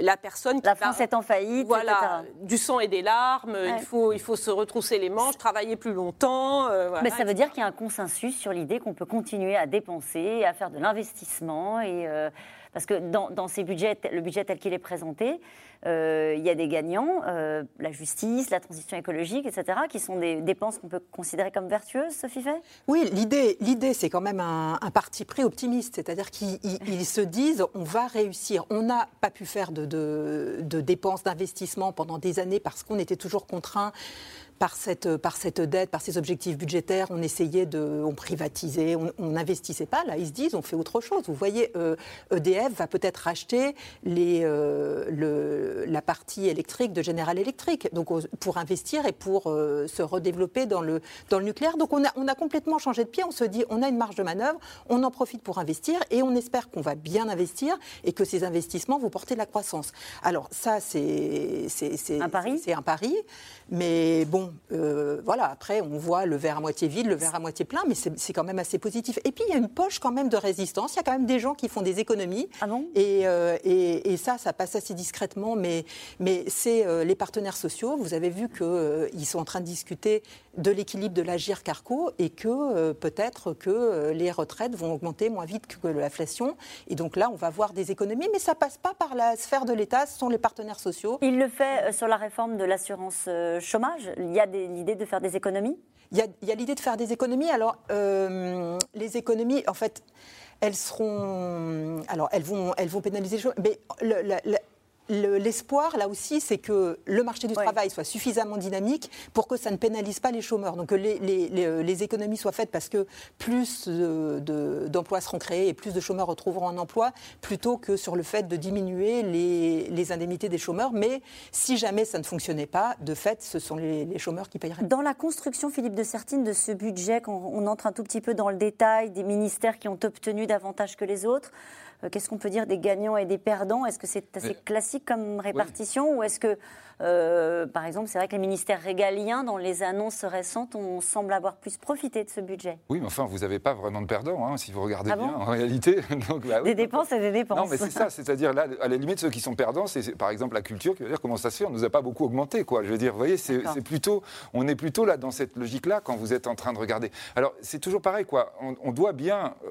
[SPEAKER 3] la personne qui
[SPEAKER 1] La
[SPEAKER 3] va-
[SPEAKER 1] France est en faillite,
[SPEAKER 3] voilà,
[SPEAKER 1] etc.
[SPEAKER 3] du sang et des larmes.
[SPEAKER 1] Ouais.
[SPEAKER 3] Il faut, il faut se retrousser les manches, travailler plus longtemps. euh, voilà,
[SPEAKER 1] Mais ça veut dire qu'il y a un consensus sur l'idée qu'on peut continuer à dépenser, à faire de l'investissement. Et, euh, parce que dans, dans ces budgets, le budget tel qu'il est présenté, euh, il y a des gagnants, euh, la justice, la transition écologique, etc., qui sont des dépenses qu'on peut considérer comme vertueuses, Sophie Fay?
[SPEAKER 4] Oui, l'idée, c'est quand même un, parti pris optimiste, c'est-à-dire qu'ils ils- ils se disent on va réussir. On n'a pas pu faire de, de- de dépenses d'investissement pendant des années parce qu'on était toujours contraint. Par cette, par cette dette, par ces objectifs budgétaires, on essayait de, on privatisait, on n'investissait pas. Là, ils se disent, on fait autre chose. Vous voyez, euh, EDF va peut-être racheter les, euh, le- la partie électrique de General Electric, donc pour investir et pour euh, se redévelopper dans le, dans le nucléaire. Donc on a, on a complètement changé de pied. On se dit, on a une marge de manœuvre, on en profite pour investir et on espère qu'on va bien investir et que ces investissements vont porter de la croissance. Alors ça, c'est-
[SPEAKER 1] Un pari?
[SPEAKER 4] C'est un pari, mais bon, euh, voilà. Après, on voit le verre à moitié vide, le verre à moitié plein, mais c'est quand même assez positif. Et puis il y a une poche quand même de résistance. Il y a quand même des gens qui font des économies.
[SPEAKER 1] Ah
[SPEAKER 4] et, euh, et, et ça, ça passe assez discrètement, mais, mais c'est euh, les partenaires sociaux. Vous avez vu qu'ils sont en train de discuter de l'équilibre de l'agir Carco et que peut-être que les retraites vont augmenter moins vite que l'inflation. Et donc là, on va voir des économies, mais ça passe pas par la sphère de l'État, ce sont les partenaires sociaux.
[SPEAKER 1] Il le fait sur la réforme de l'assurance chômage. Il y a l'idée de faire des économies?
[SPEAKER 4] Il y a, il l'idée de faire des économies. Alors, euh, les économies, en fait, elles seront. Alors, elles vont, elles vont pénaliser les choses. Mais le- l'espoir, là aussi, c'est que le marché du travail soit suffisamment dynamique pour que ça ne pénalise pas les chômeurs. Donc, que les, les- les- les économies soient faites parce que plus de- d'emplois seront créés et plus de chômeurs retrouveront un emploi, plutôt que sur le fait de diminuer les, indemnités des chômeurs. Mais si jamais ça ne fonctionnait pas, de fait, ce sont les, chômeurs qui payeraient.
[SPEAKER 1] Dans la construction, Philippe de Sertine, de ce budget, quand on entre un tout petit peu dans le détail des ministères qui ont obtenu davantage que les autres, euh, qu'est-ce qu'on peut dire des gagnants et des perdants? Est-ce que c'est assez
[SPEAKER 2] Mais-
[SPEAKER 1] classique comme répartition ou est-ce que, euh, par exemple, c'est vrai que les ministères régaliens, dans les annonces récentes, on semble avoir plus profité de ce budget?
[SPEAKER 2] Oui, mais enfin, vous n'avez pas vraiment de perdants, hein, si vous regardez
[SPEAKER 1] Ah
[SPEAKER 2] bien, en réalité. Donc, bah oui.
[SPEAKER 1] Des dépenses et des dépenses.
[SPEAKER 2] Non, mais c'est ça, c'est-à-dire là, à la limite, ceux qui sont perdants, c'est par exemple la culture qui va dire comment ça se fait, on ne nous a pas beaucoup augmenté, quoi. Je veux dire, vous voyez, c'est plutôt, on est plutôt là dans cette logique-là quand vous êtes en train de regarder. Alors, c'est toujours pareil, quoi. On, on doit bien, euh,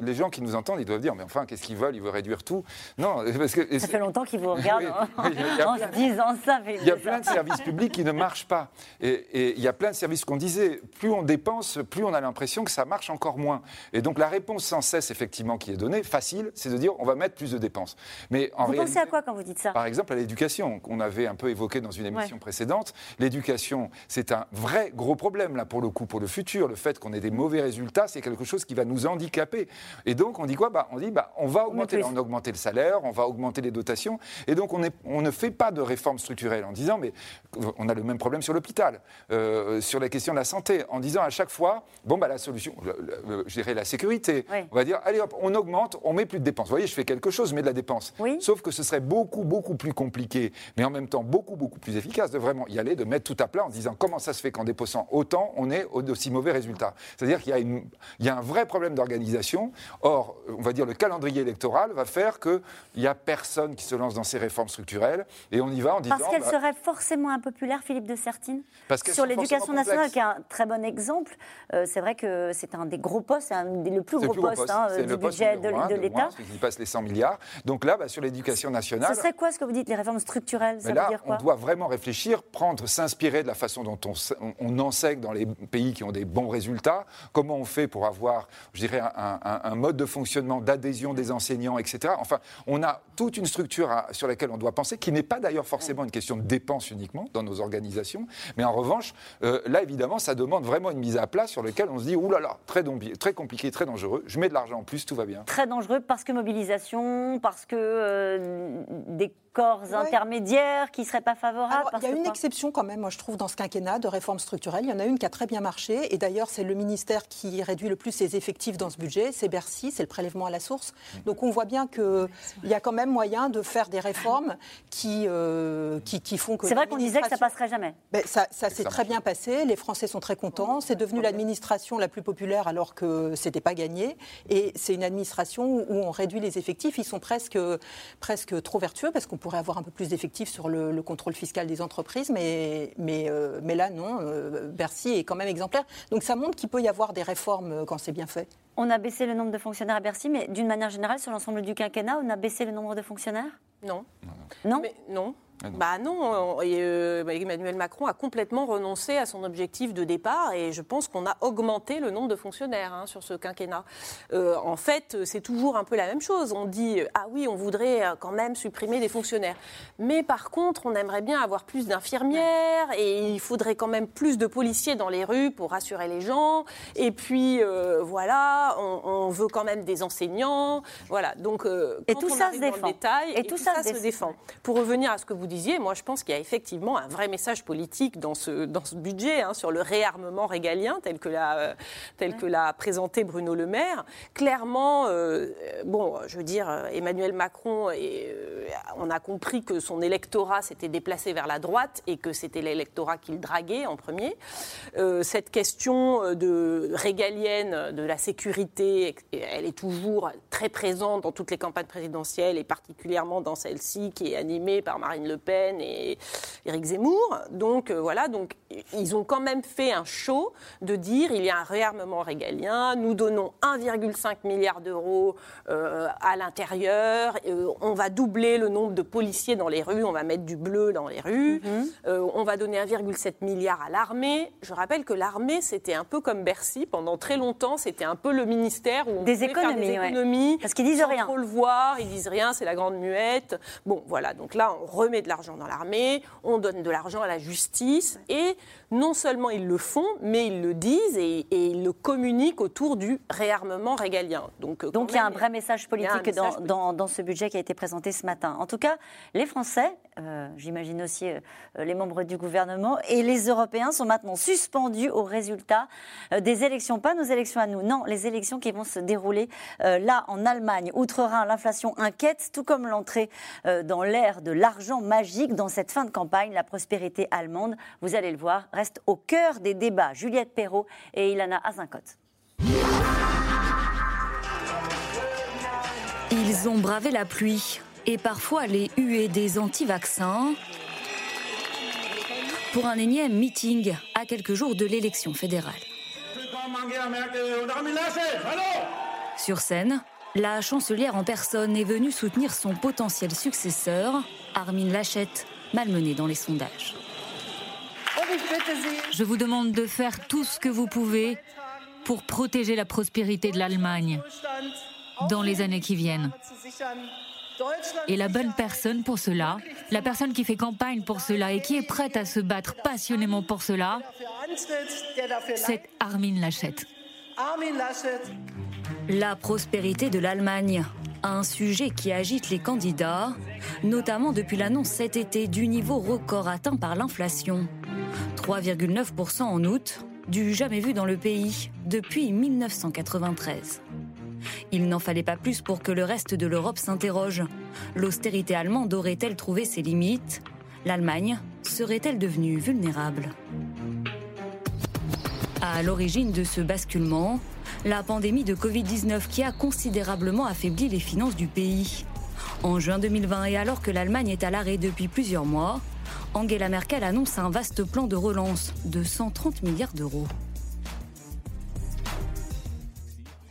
[SPEAKER 2] les gens qui nous entendent, ils doivent dire, mais enfin, qu'est-ce qu'ils veulent? Ils veulent réduire tout Non, parce que.
[SPEAKER 1] Ça fait longtemps qu'ils vous regardent
[SPEAKER 2] Oui,
[SPEAKER 1] hein,
[SPEAKER 2] oui, a
[SPEAKER 1] en se disant ça.
[SPEAKER 2] Il y a plein de services publics qui ne marchent pas. Et, et il y a plein de services qu'on disait, plus on dépense, plus on a l'impression que ça marche encore moins. Et donc la réponse sans cesse, effectivement, qui est donnée, facile, c'est de dire on va mettre plus de dépenses. Mais en
[SPEAKER 1] Vous
[SPEAKER 2] réalité,
[SPEAKER 1] pensez à quoi quand vous dites ça?
[SPEAKER 2] par exemple, à l'éducation, qu'on avait un peu évoqué dans une émission précédente. L'éducation, c'est un vrai gros problème, là, pour le coup, pour le futur. Le fait qu'on ait des mauvais résultats, c'est quelque chose qui va nous handicaper. Et donc, on dit quoi? Bah, On dit, bah, on va augmenter, on a augmenté le salaire, on va augmenter les dotations, et donc on, est- on ne fait pas de réforme structurelle en disant, mais on a le même problème sur l'hôpital, euh, sur la question de la santé, en disant à chaque fois, bon, bah, la solution, le- le- je dirais la sécurité,
[SPEAKER 1] Oui.
[SPEAKER 2] on va dire, allez hop, on augmente, on met plus de dépenses. Vous voyez, je fais quelque chose, mets de la dépense.
[SPEAKER 1] Oui.
[SPEAKER 2] Sauf que ce serait beaucoup, beaucoup plus compliqué, mais en même temps beaucoup, beaucoup plus efficace de vraiment y aller, de mettre tout à plat en disant comment ça se fait qu'en dépensant autant, on ait d'aussi mauvais résultats. C'est-à-dire qu'il y a un vrai problème d'organisation. Or, on va dire le calendrier électoral va faire qu'il n'y a personne qui se lance dans ces réformes structurelles et on y va en disant.
[SPEAKER 1] Parce qu'elle
[SPEAKER 2] bah,
[SPEAKER 1] serait forcément impopulaire, Philippe de Sertine
[SPEAKER 2] Parce
[SPEAKER 1] Sur l'éducation nationale, qui est un très bon exemple, euh, c'est vrai que c'est un des gros postes, c'est un des le plus gros
[SPEAKER 2] le plus gros
[SPEAKER 1] poste
[SPEAKER 2] poste.
[SPEAKER 1] hein, du budget de, de
[SPEAKER 2] de
[SPEAKER 1] l'État.
[SPEAKER 2] qui passe les 100 milliards. Donc là, bah, sur l'éducation nationale.
[SPEAKER 1] Ce serait quoi ce que vous dites, les réformes structurelles Ça
[SPEAKER 2] Mais
[SPEAKER 1] veut
[SPEAKER 2] là,
[SPEAKER 1] dire quoi
[SPEAKER 2] on doit vraiment réfléchir, prendre, s'inspirer de la façon dont on- on enseigne dans les pays qui ont des bons résultats, comment on fait pour avoir, je dirais, un, un- un mode de fonctionnement d'adhésion des enseignants, etc. Enfin, on a toute une structure sur laquelle on doit penser, qui n'est pas d'ailleurs forcément une question de dépenses uniquement dans nos organisations, mais en revanche, euh, là, évidemment, ça demande vraiment une mise à plat sur laquelle on se dit, oulala, là là, très compliqué, très dangereux, je mets de l'argent en plus, tout va bien.
[SPEAKER 1] Très dangereux parce que mobilisation, parce que euh, des corps intermédiaires qui ne seraient pas favorables.
[SPEAKER 4] Il y a une
[SPEAKER 1] quoi
[SPEAKER 4] exception quand même, moi je trouve, dans ce quinquennat de réforme structurelle. Il y en a une qui a très bien marché, et d'ailleurs c'est le ministère qui réduit le plus ses effectifs dans ce budget, c'est Bercy, c'est le prélèvement à la source. Donc on voit bien qu'il y a quand même moyen de faire des réformes qui, euh, qui, qui font que...
[SPEAKER 1] C'est vrai qu'on disait que ça passerait jamais.
[SPEAKER 4] Ben, ça ça s'est très bien passé, les Français sont très contents, c'est devenu l'administration la plus populaire alors que c'était pas gagné, et c'est une administration où on réduit les effectifs, ils sont presque, presque trop vertueux parce qu'on pourrait avoir un peu plus d'effectifs sur le, le contrôle fiscal des entreprises, mais, mais, euh, mais là non, euh, Bercy est quand même exemplaire. Donc ça montre qu'il peut y avoir des réformes euh, quand c'est bien fait.
[SPEAKER 1] On a baissé le nombre de fonctionnaires à Bercy, mais d'une manière générale, sur l'ensemble du quinquennat, on a baissé le nombre de fonctionnaires?
[SPEAKER 3] Non.
[SPEAKER 1] Non?
[SPEAKER 3] Mais non.
[SPEAKER 2] Ah non.
[SPEAKER 3] Bah non, et, euh, Emmanuel Macron a complètement renoncé à son objectif de départ et je pense qu'on a augmenté le nombre de fonctionnaires hein, sur ce quinquennat. Euh, en fait, c'est toujours un peu la même chose. On dit euh, ah oui, on voudrait euh, quand même supprimer des fonctionnaires, mais par contre, on aimerait bien avoir plus d'infirmières et il faudrait quand même plus de policiers dans les rues pour rassurer les gens. Et puis euh, voilà, on, on veut quand même des enseignants. Voilà, donc euh,
[SPEAKER 1] Et
[SPEAKER 3] quand
[SPEAKER 1] tout
[SPEAKER 3] on
[SPEAKER 1] ça se défend.
[SPEAKER 3] détail,
[SPEAKER 1] Et tout ça se
[SPEAKER 3] se défend. Pour revenir à ce que vous moi je pense qu'il y a effectivement un vrai message politique dans ce, budget hein, sur le réarmement régalien tel que l'a euh, tel que l'a présenté Bruno Le Maire. Clairement, euh, bon, je veux dire, euh, Emmanuel Macron, on a compris que son électorat s'était déplacé vers la droite et que c'était l'électorat qu'il draguait en premier. Cette question de régalienne de la sécurité, elle est toujours très présente dans toutes les campagnes présidentielles et particulièrement dans celle-ci qui est animée par Marine Le Pen et Éric Zemmour. Donc euh, voilà, donc ils ont quand même fait un show de dire il y a un réarmement régalien, nous donnons 1,5 milliard d'euros euh, à l'intérieur, euh, on va doubler le nombre de policiers dans les rues, on va mettre du bleu dans les rues, euh, on va donner 1,7 milliard à l'armée. Je rappelle que l'armée c'était un peu comme Bercy pendant très longtemps, c'était un peu le ministère où on
[SPEAKER 1] Des
[SPEAKER 3] pouvait faire
[SPEAKER 1] économies,
[SPEAKER 3] des
[SPEAKER 1] ouais.
[SPEAKER 3] économies
[SPEAKER 1] Parce qu'ils disent rien.
[SPEAKER 3] trop le voir, ils disent rien, c'est la grande muette. Bon, voilà, donc là, on remet de l'argent dans l'armée, on donne de l'argent à la justice, et non seulement ils le font, mais ils le disent et, et ils le communiquent autour du réarmement régalien. Donc, euh,
[SPEAKER 1] Donc il y a un vrai message politique dans,
[SPEAKER 3] message
[SPEAKER 1] dans- dans ce budget qui a été présenté ce matin. En tout cas, les Français, euh, j'imagine aussi euh, les membres du gouvernement et les Européens sont maintenant suspendus aux résultats euh, des élections. Pas nos élections à nous, non, les élections qui vont se dérouler euh, là en Allemagne. Outre-Rhin, l'inflation inquiète, tout comme l'entrée euh, dans l'ère de l'argent magique dans cette fin de campagne. La prospérité allemande, vous allez le voir, reste au cœur des débats. Juliette Perrault et Ilana Azincote.
[SPEAKER 14] Ils ont bravé la pluie et parfois les huées des anti-vaccins pour un énième meeting à quelques jours de l'élection fédérale. Sur scène, la chancelière en personne est venue soutenir son potentiel successeur, Armin Laschet, malmené dans les sondages.
[SPEAKER 15] Je vous demande de faire tout ce que vous pouvez pour protéger la prospérité de l'Allemagne dans les années qui viennent. Et la bonne personne pour cela, la personne qui fait campagne pour cela et qui est prête à se battre passionnément pour cela, c'est Armin Laschet.
[SPEAKER 14] La prospérité de l'Allemagne. Un sujet qui agite les candidats, notamment depuis l'annonce cet été du niveau record atteint par l'inflation. 3,9% en août, du jamais vu dans le pays depuis 1993. Il n'en fallait pas plus pour que le reste de l'Europe s'interroge. L'austérité allemande aurait-elle trouvé ses limites? L'Allemagne serait-elle devenue vulnérable? À l'origine de ce basculement, la pandémie de Covid-19 qui a considérablement affaibli les finances du pays. En juin 2020, et alors que l'Allemagne est à l'arrêt depuis plusieurs mois, Angela Merkel annonce un vaste plan de relance de 130 milliards d'euros.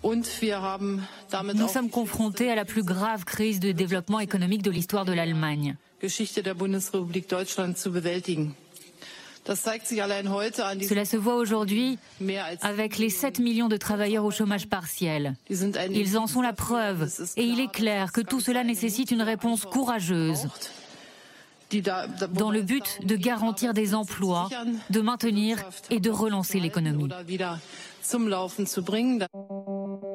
[SPEAKER 15] Nous sommes confrontés à la plus grave crise de développement économique de l'histoire de l'Allemagne. Cela se voit aujourd'hui avec les 7 millions de travailleurs au chômage partiel. Ils en sont la preuve et il est clair que tout cela nécessite une réponse courageuse dans le but de garantir des emplois, de maintenir et de relancer l'économie.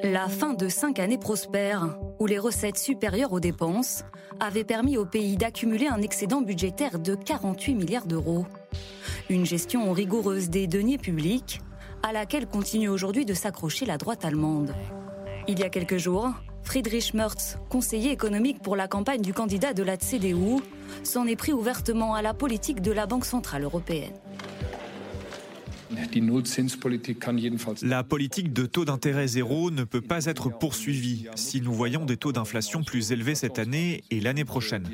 [SPEAKER 14] La fin de cinq années prospères, où les recettes supérieures aux dépenses avaient permis au pays d'accumuler un excédent budgétaire de 48 milliards d'euros. Une gestion rigoureuse des deniers publics, à laquelle continue aujourd'hui de s'accrocher la droite allemande. Il y a quelques jours, Friedrich Merz, conseiller économique pour la campagne du candidat de la CDU, s'en est pris ouvertement à la politique de la Banque Centrale Européenne.
[SPEAKER 6] La politique de taux d'intérêt zéro ne peut pas être poursuivie si nous voyons des taux d'inflation plus élevés cette année et l'année prochaine.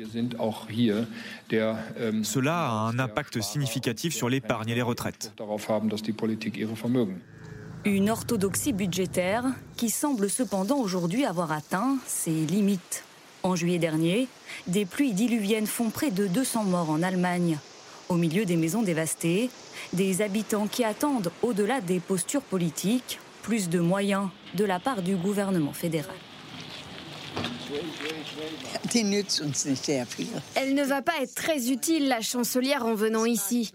[SPEAKER 6] Cela a un impact significatif sur l'épargne et les retraites.
[SPEAKER 14] Une orthodoxie budgétaire qui semble cependant aujourd'hui avoir atteint ses limites. En juillet dernier, des pluies diluviennes font près de 200 morts en Allemagne. Au milieu des maisons dévastées, des habitants qui attendent, au-delà des postures politiques, plus de moyens de la part du gouvernement fédéral.
[SPEAKER 16] Elle ne va pas être très utile, la chancelière, en venant ici.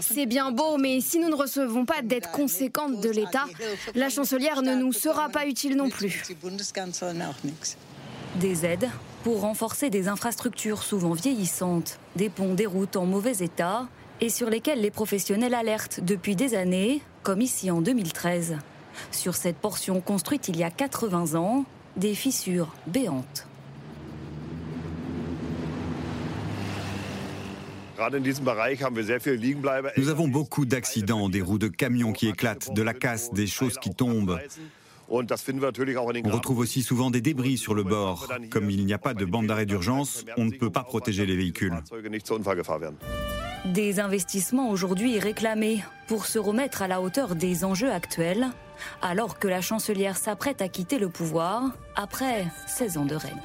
[SPEAKER 16] C'est bien beau, mais si nous ne recevons pas d'aide conséquente de l'État, la chancelière ne nous sera pas utile non plus.
[SPEAKER 14] Des aides pour renforcer des infrastructures souvent vieillissantes, des ponts, des routes en mauvais état et sur lesquels les professionnels alertent depuis des années, comme ici en 2013. Sur cette portion construite il y a 80 ans, des fissures béantes.
[SPEAKER 17] Nous avons beaucoup d'accidents, des roues de camions qui éclatent, de la casse, des choses qui tombent. On retrouve aussi souvent des débris sur le bord. Comme il n'y a pas de bande d'arrêt d'urgence, on ne peut pas protéger les véhicules.
[SPEAKER 14] Des investissements aujourd'hui réclamés pour se remettre à la hauteur des enjeux actuels, alors que la chancelière s'apprête à quitter le pouvoir après 16 ans de règne.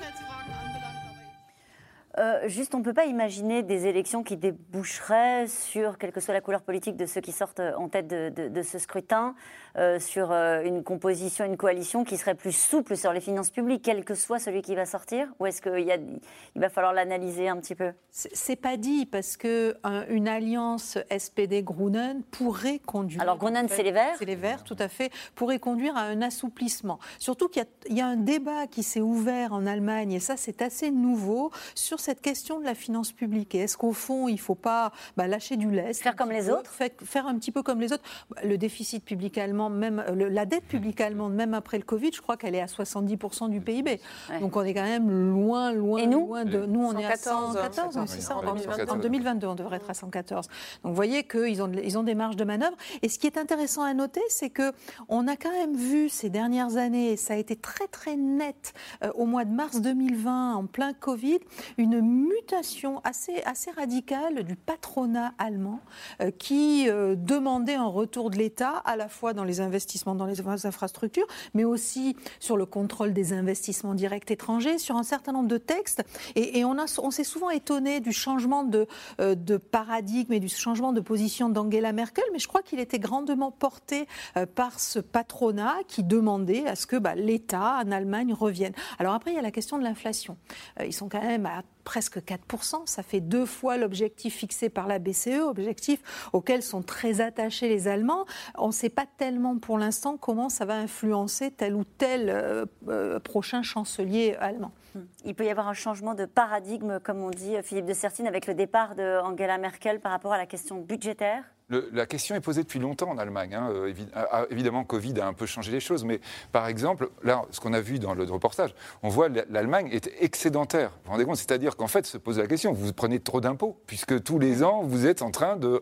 [SPEAKER 1] Euh, juste, on ne peut pas imaginer des élections qui déboucheraient sur, quelle que soit la couleur politique de ceux qui sortent en tête de, ce scrutin, euh, sur euh, une composition, une coalition qui serait plus souple sur les finances publiques, quel que soit celui qui va sortir Ou est-ce qu'il il va falloir l'analyser un petit peu?
[SPEAKER 5] C'est pas dit, parce qu'une une alliance SPD-Grunen pourrait conduire.
[SPEAKER 1] Alors, Grunen, c'est les Verts?
[SPEAKER 5] C'est les Verts, tout à fait, pourrait conduire à un assouplissement. Surtout qu'il y, y, a un débat qui s'est ouvert en Allemagne, et ça, c'est assez nouveau, sur cette question de la finance publique. est-ce qu'au fond, il ne faut pas bah, lâcher du lest
[SPEAKER 1] Faire comme les autres?
[SPEAKER 5] Faire un petit peu comme les autres? Le déficit public allemand, même la dette publique allemande, même après le Covid, je crois qu'elle est à 70% du PIB. Donc on est quand même loin, loin,
[SPEAKER 1] Et nous
[SPEAKER 5] loin de. Nous, on est à 114, c'est ça, en 2022, on devrait être à 114. Donc vous voyez qu'ils ont, ils ont des marges de manœuvre. Et ce qui est intéressant à noter, c'est qu'on a quand même vu ces dernières années, ça a été très très net euh, au mois de mars 2020, en plein Covid, une une mutation assez, assez radicale du patronat allemand euh, qui euh, demandait un retour de l'État à la fois dans les investissements dans les infrastructures, mais aussi sur le contrôle des investissements directs étrangers, sur un certain nombre de textes. Et, on, on s'est souvent étonné du changement de, euh, de, paradigme et du changement de position d'Angela Merkel, mais je crois qu'il était grandement porté par ce patronat qui demandait à ce que bah, l'État en Allemagne revienne. Alors après, il y a la question de l'inflation. ils sont quand même à presque 4%. Ça fait deux fois l'objectif fixé par la BCE, objectif auquel sont très attachés les Allemands. On ne sait pas tellement pour l'instant comment ça va influencer tel ou tel euh, euh, prochain chancelier allemand.
[SPEAKER 1] Hmm. Il peut y avoir un changement de paradigme, comme on dit Philippe de Sertine, avec le départ d'Angela Merkel par rapport à la question budgétaire
[SPEAKER 2] la question est posée depuis longtemps en Allemagne. Hein. Euh, ah, ah, évidemment, Covid a un peu changé les choses, mais par exemple, là, ce qu'on a vu dans le reportage, on voit l'Allemagne est excédentaire. Vous vous rendez compte? C'est-à-dire qu'en fait, se pose la question, vous prenez trop d'impôts, puisque tous les ans, vous êtes en train de...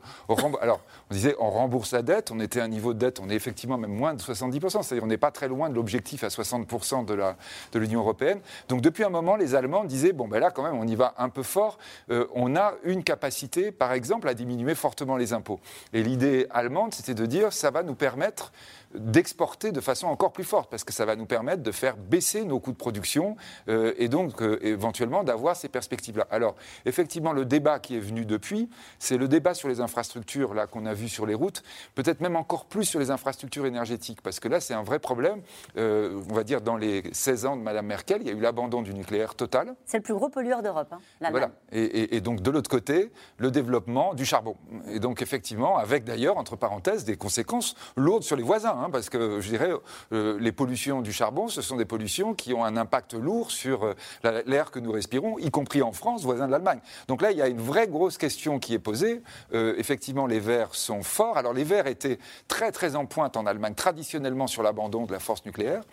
[SPEAKER 2] Alors, on disait, on rembourse la dette, on était à un niveau de dette, on est effectivement même moins de 70%, c'est-à-dire on n'est pas très loin de l'objectif à 60% de l'Union de européenne. Donc depuis un moment, les Allemands disaient, bon ben là, quand même, on y va un peu fort, euh, on a une capacité, par exemple, à diminuer fortement les impôts. Et l'idée allemande, c'était de dire ça va nous permettre d'exporter de façon encore plus forte, parce que ça va nous permettre de faire baisser nos coûts de production euh, et donc euh, éventuellement d'avoir ces perspectives-là. Alors, effectivement, le débat qui est venu depuis, c'est le débat sur les infrastructures là qu'on a vu sur les routes, peut-être même encore plus sur les infrastructures énergétiques, parce que là, c'est un vrai problème. Euh, on va dire dans les 16 ans de Mme Merkel, il y a eu l'abandon du nucléaire total.
[SPEAKER 1] C'est le plus gros pollueur d'Europe. Hein,
[SPEAKER 2] voilà. Et, et, donc de l'autre côté, le développement du charbon. Et donc effectivement, avec d'ailleurs entre parenthèses des conséquences lourdes sur les voisins. Hein, parce que je dirais, euh, les pollutions du charbon, ce sont des pollutions qui ont un impact lourd sur euh, l'air que nous respirons, y compris en France, voisin de l'Allemagne. Donc là, il y a une vraie grosse question qui est posée. Euh, effectivement, les Verts sont forts. Alors les Verts étaient très très en pointe en Allemagne, traditionnellement sur l'abandon de la force nucléaire,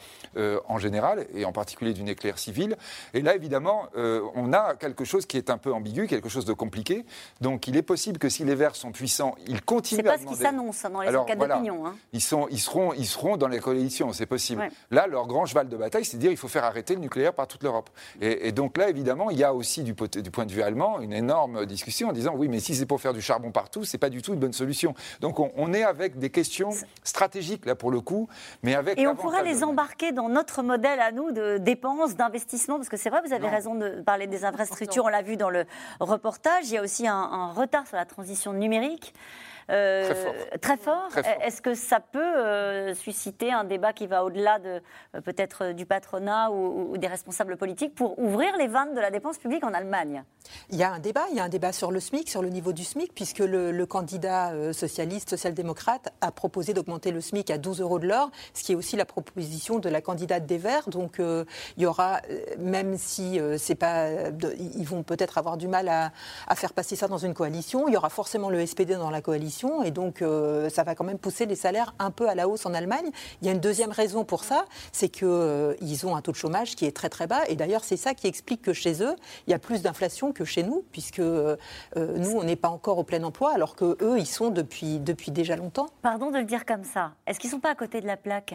[SPEAKER 2] en général, et en particulier du nucléaire civil. Et là, évidemment, on a quelque chose qui est un peu ambigu, quelque chose de compliqué. Donc il est possible que si les Verts sont puissants, ils continuent
[SPEAKER 1] à demander... C'est pas ce qui s'annonce hein, dans les enquêtes d'opinion. Hein.
[SPEAKER 2] Ils, ils, seront, ils seront dans les coalitions, c'est possible. Là, leur grand cheval de bataille, c'est de dire qu'il faut faire arrêter le nucléaire par toute l'Europe. Et, donc là, évidemment, il y a aussi du, du, point de vue allemand une énorme discussion en disant oui, mais si c'est pour faire du charbon partout, c'est pas du tout une bonne solution. Donc on, est avec des questions stratégiques là pour le coup, mais avec
[SPEAKER 1] et on pourrait les embarquer dans notre modèle à nous de dépenses, d'investissement, parce que c'est vrai, vous avez raison de parler des infrastructures. On l'a vu dans le reportage. Il y a aussi un retard sur la transition numérique.
[SPEAKER 2] Euh,
[SPEAKER 1] très fort. Est-ce que ça peut euh, susciter un débat qui va au-delà de euh, peut-être du patronat ou, des responsables politiques pour ouvrir les vannes de la dépense publique en Allemagne?
[SPEAKER 4] Il y a un débat. Il y a un débat sur le SMIC, sur le niveau du SMIC, puisque le, candidat socialiste, social-démocrate, a proposé d'augmenter le SMIC à 12 euros de l'heure, ce qui est aussi la proposition de la candidate des Verts. Donc il y aura, même si c'est pas, ils vont peut-être avoir du mal à, à faire passer ça dans une coalition, il y aura forcément le SPD dans la coalition et donc euh, ça va quand même pousser les salaires un peu à la hausse en Allemagne. Il y a une deuxième raison pour ça, c'est qu'ils euh, ont un taux de chômage qui est très très bas et d'ailleurs c'est ça qui explique que chez eux il y a plus d'inflation que chez nous puisque euh, nous on n'est pas encore au plein emploi alors que eux ils sont depuis depuis déjà longtemps.
[SPEAKER 1] Pardon de le dire comme ça. Est-ce qu'ils sont pas à côté de la plaque?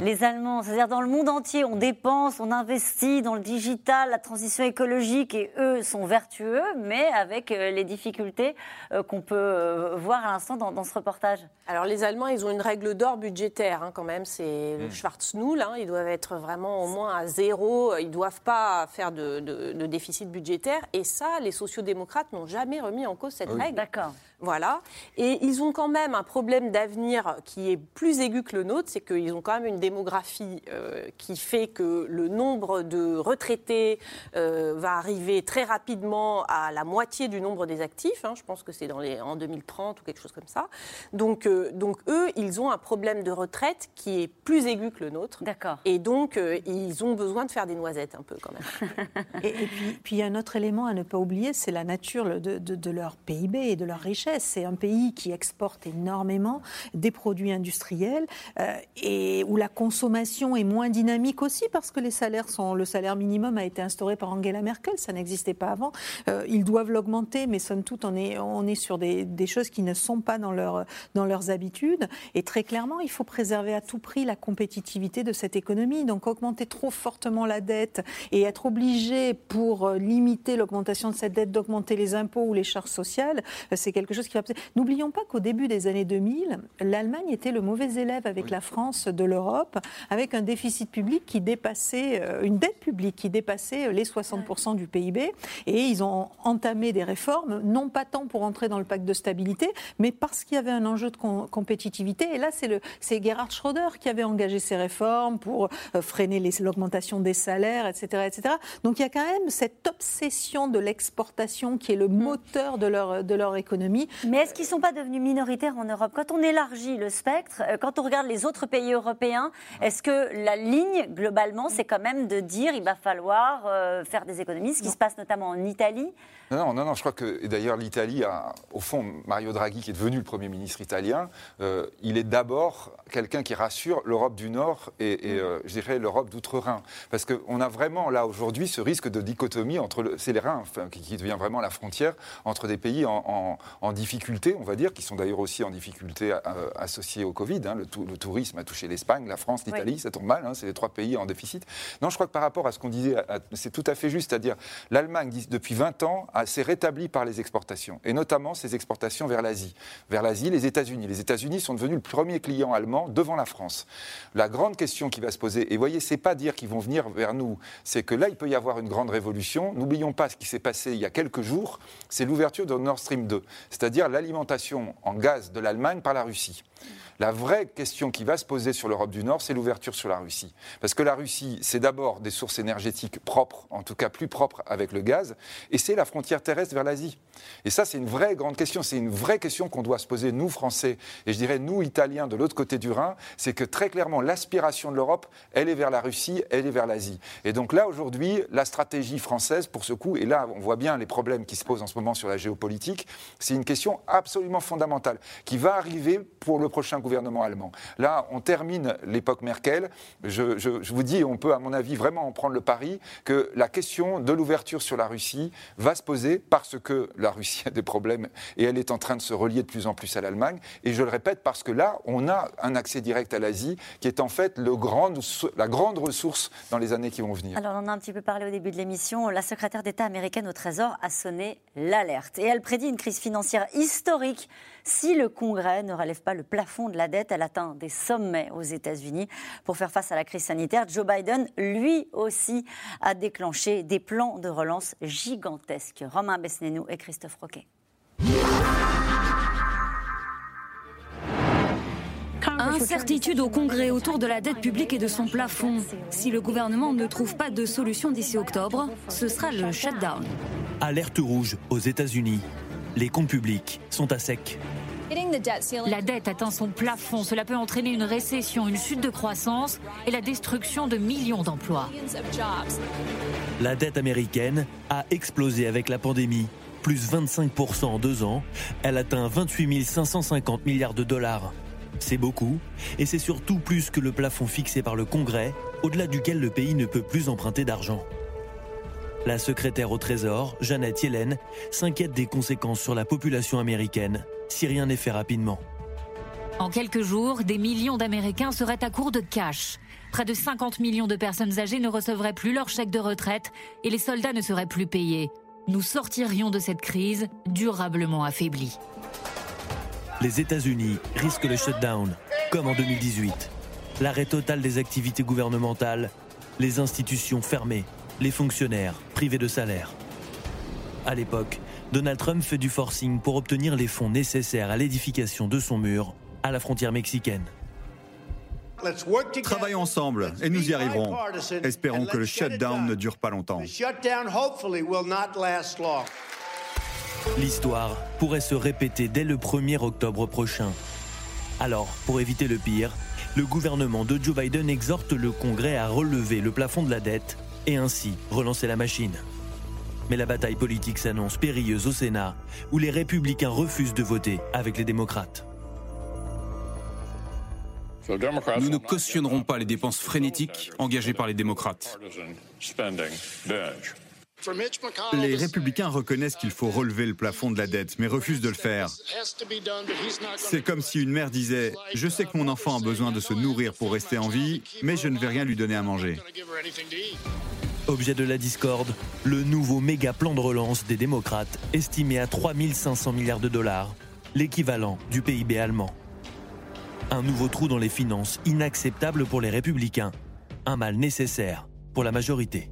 [SPEAKER 1] Les Allemands. C'est-à-dire dans le monde entier, on dépense, on investit dans le digital, la transition écologique, et eux sont vertueux, mais avec euh, les difficultés euh, qu'on peut euh, voir à l'instant dans, ce reportage.
[SPEAKER 3] Alors les Allemands, ils ont une règle d'or budgétaire hein, quand même, c'est le mmh. Schwarznull. Hein. ils doivent être vraiment au moins à zéro, ils ne doivent pas faire de, déficit budgétaire. Et ça, les sociodémocrates n'ont jamais remis en cause cette règle.
[SPEAKER 1] D'accord.
[SPEAKER 3] Voilà. Et ils ont quand même un problème d'avenir qui est plus aigu que le nôtre, c'est qu'ils ont quand même une démographie euh, qui fait que le nombre de retraités euh, va arriver très rapidement à la moitié du nombre des actifs. Hein. je pense que c'est dans les, en 2030 ou quelque chose comme ça. Donc, euh, donc eux, ils ont un problème de retraite qui est plus aigu que le nôtre.
[SPEAKER 1] D'accord.
[SPEAKER 3] Et donc, ils ont besoin de faire des noisettes un peu quand même.
[SPEAKER 5] et, puis, il y a un autre élément à ne pas oublier, c'est la nature de, de, de leur PIB et de leur richesse. C'est un pays qui exporte énormément des produits industriels euh, et où la consommation est moins dynamique aussi parce que les salaires sont. Le salaire minimum a été instauré par Angela Merkel, ça n'existait pas avant. Euh, ils doivent l'augmenter, mais somme toute, on est, on est sur des, choses qui ne sont pas dans, leur, dans leurs habitudes. Et très clairement, il faut préserver à tout prix la compétitivité de cette économie. Donc augmenter trop fortement la dette et être obligé pour limiter l'augmentation de cette dette d'augmenter les impôts ou les charges sociales, euh, c'est quelque chose chose qui va. N'oublions pas qu'au début des années 2000, l'Allemagne était le mauvais élève avec la France de l'Europe, avec un déficit public qui dépassait, euh, une dette publique qui dépassait les 60% du PIB. Et ils ont entamé des réformes, non pas tant pour entrer dans le pacte de stabilité, mais parce qu'il y avait un enjeu de compétitivité. Et là, c'est Gerhard Schröder qui avait engagé ces réformes pour euh, freiner l'augmentation des salaires, etc., etc. Donc il y a quand même cette obsession de l'exportation qui est le moteur de leur, de leur économie.
[SPEAKER 1] Mais est-ce qu'ils ne sont pas devenus minoritaires en Europe? Quand on élargit le spectre, euh, quand on regarde les autres pays européens, est-ce que la ligne, globalement, c'est quand même de dire il va falloir euh, faire des économies, ce qui se passe notamment en Italie?
[SPEAKER 2] Non, non, non, je crois que d'ailleurs l'Italie a, au fond, Mario Draghi, qui est devenu le Premier ministre italien, euh, il est d'abord quelqu'un qui rassure l'Europe du Nord et, euh, je dirais l'Europe d'outre-Rhin. Parce qu'on a vraiment là aujourd'hui ce risque de dichotomie entre, c'est les Rhin qui, devient vraiment la frontière entre des pays en, difficulté, on va dire, qui sont d'ailleurs aussi en difficulté euh, associés au Covid. Hein. le, tourisme a touché l'Espagne, la France, l'Italie, ça tombe mal, hein, c'est les trois pays en déficit. Non, je crois que par rapport à ce qu'on disait, c'est tout à fait juste, c'est-à-dire l'Allemagne, depuis 20 ans, s'est rétabli par les exportations, et notamment ces exportations vers l'Asie. Vers l'Asie, les États-Unis. Les États-Unis sont devenus le premier client allemand devant la France. La grande question qui va se poser, et vous voyez, c'est pas dire qu'ils vont venir vers nous, c'est que là, il peut y avoir une grande révolution. N'oublions pas ce qui s'est passé il y a quelques jours, c'est l'ouverture de Nord Stream 2, c'est-à-dire l'alimentation en gaz de l'Allemagne par la Russie. La vraie question qui va se poser sur l'Europe du Nord, c'est l'ouverture sur la Russie. Parce que la Russie, c'est d'abord des sources énergétiques propres, en tout cas plus propres avec le gaz, et c'est la frontière terrestre vers l'Asie. Et ça, c'est une vraie grande question. C'est une vraie question qu'on doit se poser, nous, Français, et je dirais nous, Italiens, de l'autre côté du Rhin, c'est que très clairement, l'aspiration de l'Europe, elle est vers la Russie, elle est vers l'Asie. Et donc là, aujourd'hui, la stratégie française, pour ce coup, et là, on voit bien les problèmes qui se posent en ce moment sur la géopolitique, c'est une question absolument fondamentale, qui va arriver pour le prochain gouvernement gouvernement allemand. Là, on termine l'époque Merkel. Je, vous dis, on peut, à mon avis, vraiment en prendre le pari que la question de l'ouverture sur la Russie va se poser parce que la Russie a des problèmes et elle est en train de se relier de plus en plus à l'Allemagne. Et je le répète parce que là, on a un accès direct à l'Asie qui est en fait la grande ressource dans les années qui vont venir.
[SPEAKER 1] Alors, on en a un petit peu parlé au début de l'émission. La secrétaire d'État américaine au Trésor a sonné l'alerte et elle prédit une crise financière historique si le Congrès ne relève pas le plafond de la dette. Elle atteint des sommets aux États-Unis. Pour faire face à la crise sanitaire, Joe Biden, lui aussi, a déclenché des plans de relance gigantesques. Romain Besnénou et Christophe Roquet.
[SPEAKER 14] Incertitude au Congrès autour de la dette publique et de son plafond. Si le gouvernement ne trouve pas de solution d'ici octobre, ce sera le shutdown.
[SPEAKER 18] Alerte rouge aux États-Unis. Les comptes publics sont à sec.
[SPEAKER 15] La dette atteint son plafond. Cela peut entraîner une récession, une chute de croissance et la destruction de millions d'emplois.
[SPEAKER 18] La dette américaine a explosé avec la pandémie. Plus 25% en deux ans. Elle atteint 28 550 milliards de dollars. C'est beaucoup, et c'est surtout plus que le plafond fixé par le Congrès, au-delà duquel le pays ne peut plus emprunter d'argent. La secrétaire au Trésor, Jeannette Yellen, s'inquiète des conséquences sur la population américaine si rien n'est fait rapidement.
[SPEAKER 15] En quelques jours, des millions d'Américains seraient à court de cash. Près de 50 millions de personnes âgées ne recevraient plus leur chèque de retraite et les soldats ne seraient plus payés. Nous sortirions de cette crise durablement affaiblis.
[SPEAKER 18] Les États-Unis risquent le shutdown, comme en 2018. L'arrêt total des activités gouvernementales, les institutions fermées, les fonctionnaires privés de salaire. À l'époque, Donald Trump fait du forcing pour obtenir les fonds nécessaires à l'édification de son mur à la frontière mexicaine.
[SPEAKER 17] Travaillons ensemble et nous y arriverons. Espérons que le shutdown ne dure pas longtemps.
[SPEAKER 18] L'histoire pourrait se répéter dès le 1er octobre prochain. Alors, pour éviter le pire, le gouvernement de Joe Biden exhorte le Congrès à relever le plafond de la dette et ainsi relancer la machine. Mais la bataille politique s'annonce périlleuse au Sénat, où les républicains refusent de voter avec les démocrates.
[SPEAKER 19] Nous ne cautionnerons pas les dépenses frénétiques engagées par les démocrates.
[SPEAKER 17] Les républicains reconnaissent qu'il faut relever le plafond de la dette, mais refusent de le faire. C'est comme si une mère disait ⁇ Je sais que mon enfant a besoin de se nourrir pour rester en vie, mais je ne vais rien lui donner à manger ⁇
[SPEAKER 18] Objet de la discorde, le nouveau méga plan de relance des démocrates, estimé à 3500 milliards de dollars, l'équivalent du PIB allemand. Un nouveau trou dans les finances inacceptable pour les républicains, un mal nécessaire pour la majorité.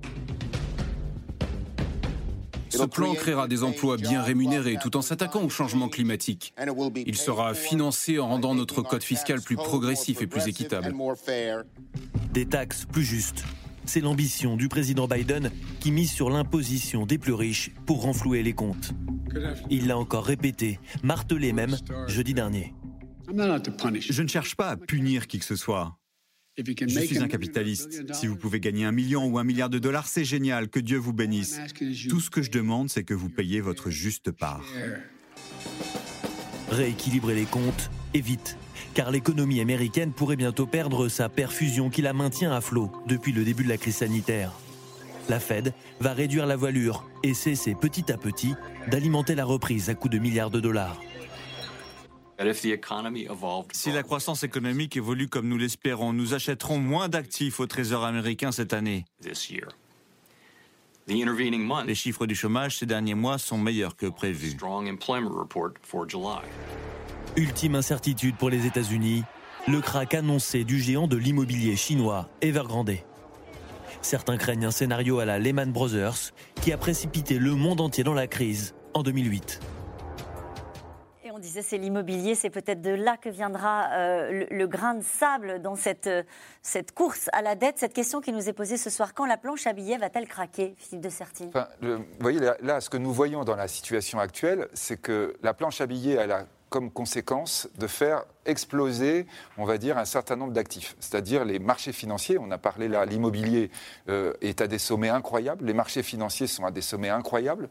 [SPEAKER 20] Ce plan créera des emplois bien rémunérés tout en s'attaquant au changement climatique. Il sera financé en rendant notre code fiscal plus progressif et plus équitable.
[SPEAKER 18] Des taxes plus justes. C'est l'ambition du président Biden qui mise sur l'imposition des plus riches pour renflouer les comptes. Il l'a encore répété, martelé même jeudi dernier.
[SPEAKER 17] Je ne cherche pas à punir qui que ce soit. Je suis un capitaliste. Si vous pouvez gagner un million ou un milliard de dollars, c'est génial, que Dieu vous bénisse. Tout ce que je demande, c'est que vous payiez votre juste part.
[SPEAKER 18] Rééquilibrer les comptes, et vite, car l'économie américaine pourrait bientôt perdre sa perfusion qui la maintient à flot depuis le début de la crise sanitaire. La Fed va réduire la voilure et cesser petit à petit d'alimenter la reprise à coups de milliards de dollars.
[SPEAKER 8] Si la croissance économique évolue comme nous l'espérons, nous achèterons moins d'actifs au Trésor américain cette année. Les chiffres du chômage ces derniers mois sont meilleurs que prévu.
[SPEAKER 18] Ultime incertitude pour les États-Unis, le crack annoncé du géant de l'immobilier chinois Evergrande. Certains craignent un scénario à la Lehman Brothers qui a précipité le monde entier dans la crise en 2008
[SPEAKER 1] on disait c'est l'immobilier, c'est peut-être de là que viendra euh, le, grain de sable dans cette, euh, cette course à la dette. Cette question qui nous est posée ce soir, quand la planche à billets va-t-elle craquer, Philippe de Sertine
[SPEAKER 2] Vous voyez, là, ce que nous voyons dans la situation actuelle, c'est que la planche à billets, elle a comme conséquence de faire exploser, on va dire, un certain nombre d'actifs. C'est-à-dire les marchés financiers, on a parlé là, l'immobilier euh, est à des sommets incroyables, les marchés financiers sont à des sommets incroyables.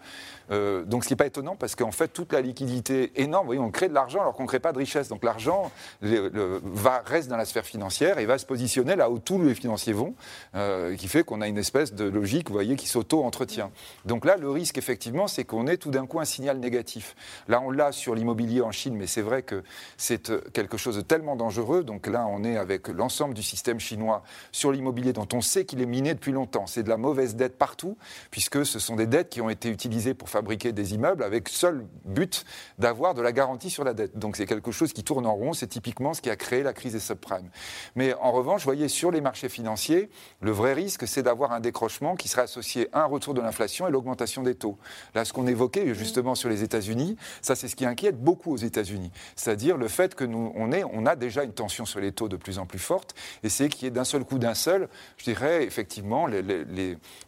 [SPEAKER 2] Euh, donc ce n'est pas étonnant parce qu'en fait, toute la liquidité énorme, vous voyez, on crée de l'argent alors qu'on ne crée pas de richesse. Donc l'argent va, reste dans la sphère financière et va se positionner là où tous les financiers vont, euh, qui fait qu'on a une espèce de logique, vous voyez, qui s'auto-entretient. Donc là, le risque, effectivement, c'est qu'on ait tout d'un coup un signal négatif. Là, on l'a sur l'immobilier en Chine, mais c'est vrai que c'est quelque quelque chose de tellement dangereux. Donc là, on est avec l'ensemble du système chinois sur l'immobilier dont on sait qu'il est miné depuis longtemps. C'est de la mauvaise dette partout, puisque ce sont des dettes qui ont été utilisées pour fabriquer des immeubles avec seul but d'avoir de la garantie sur la dette. Donc c'est quelque chose qui tourne en rond. C'est typiquement ce qui a créé la crise des subprimes. Mais en revanche, vous voyez, sur les marchés financiers, le vrai risque, c'est d'avoir un décrochement qui serait associé à un retour de l'inflation et l'augmentation des taux. Là, ce qu'on évoquait justement sur les États-Unis, ça c'est ce qui inquiète beaucoup aux États-Unis. C'est-à-dire le fait que nous, on, est, on a déjà une tension sur les taux de plus en plus forte, et c'est qu'il y ait d'un seul coup, d'un seul, je dirais effectivement,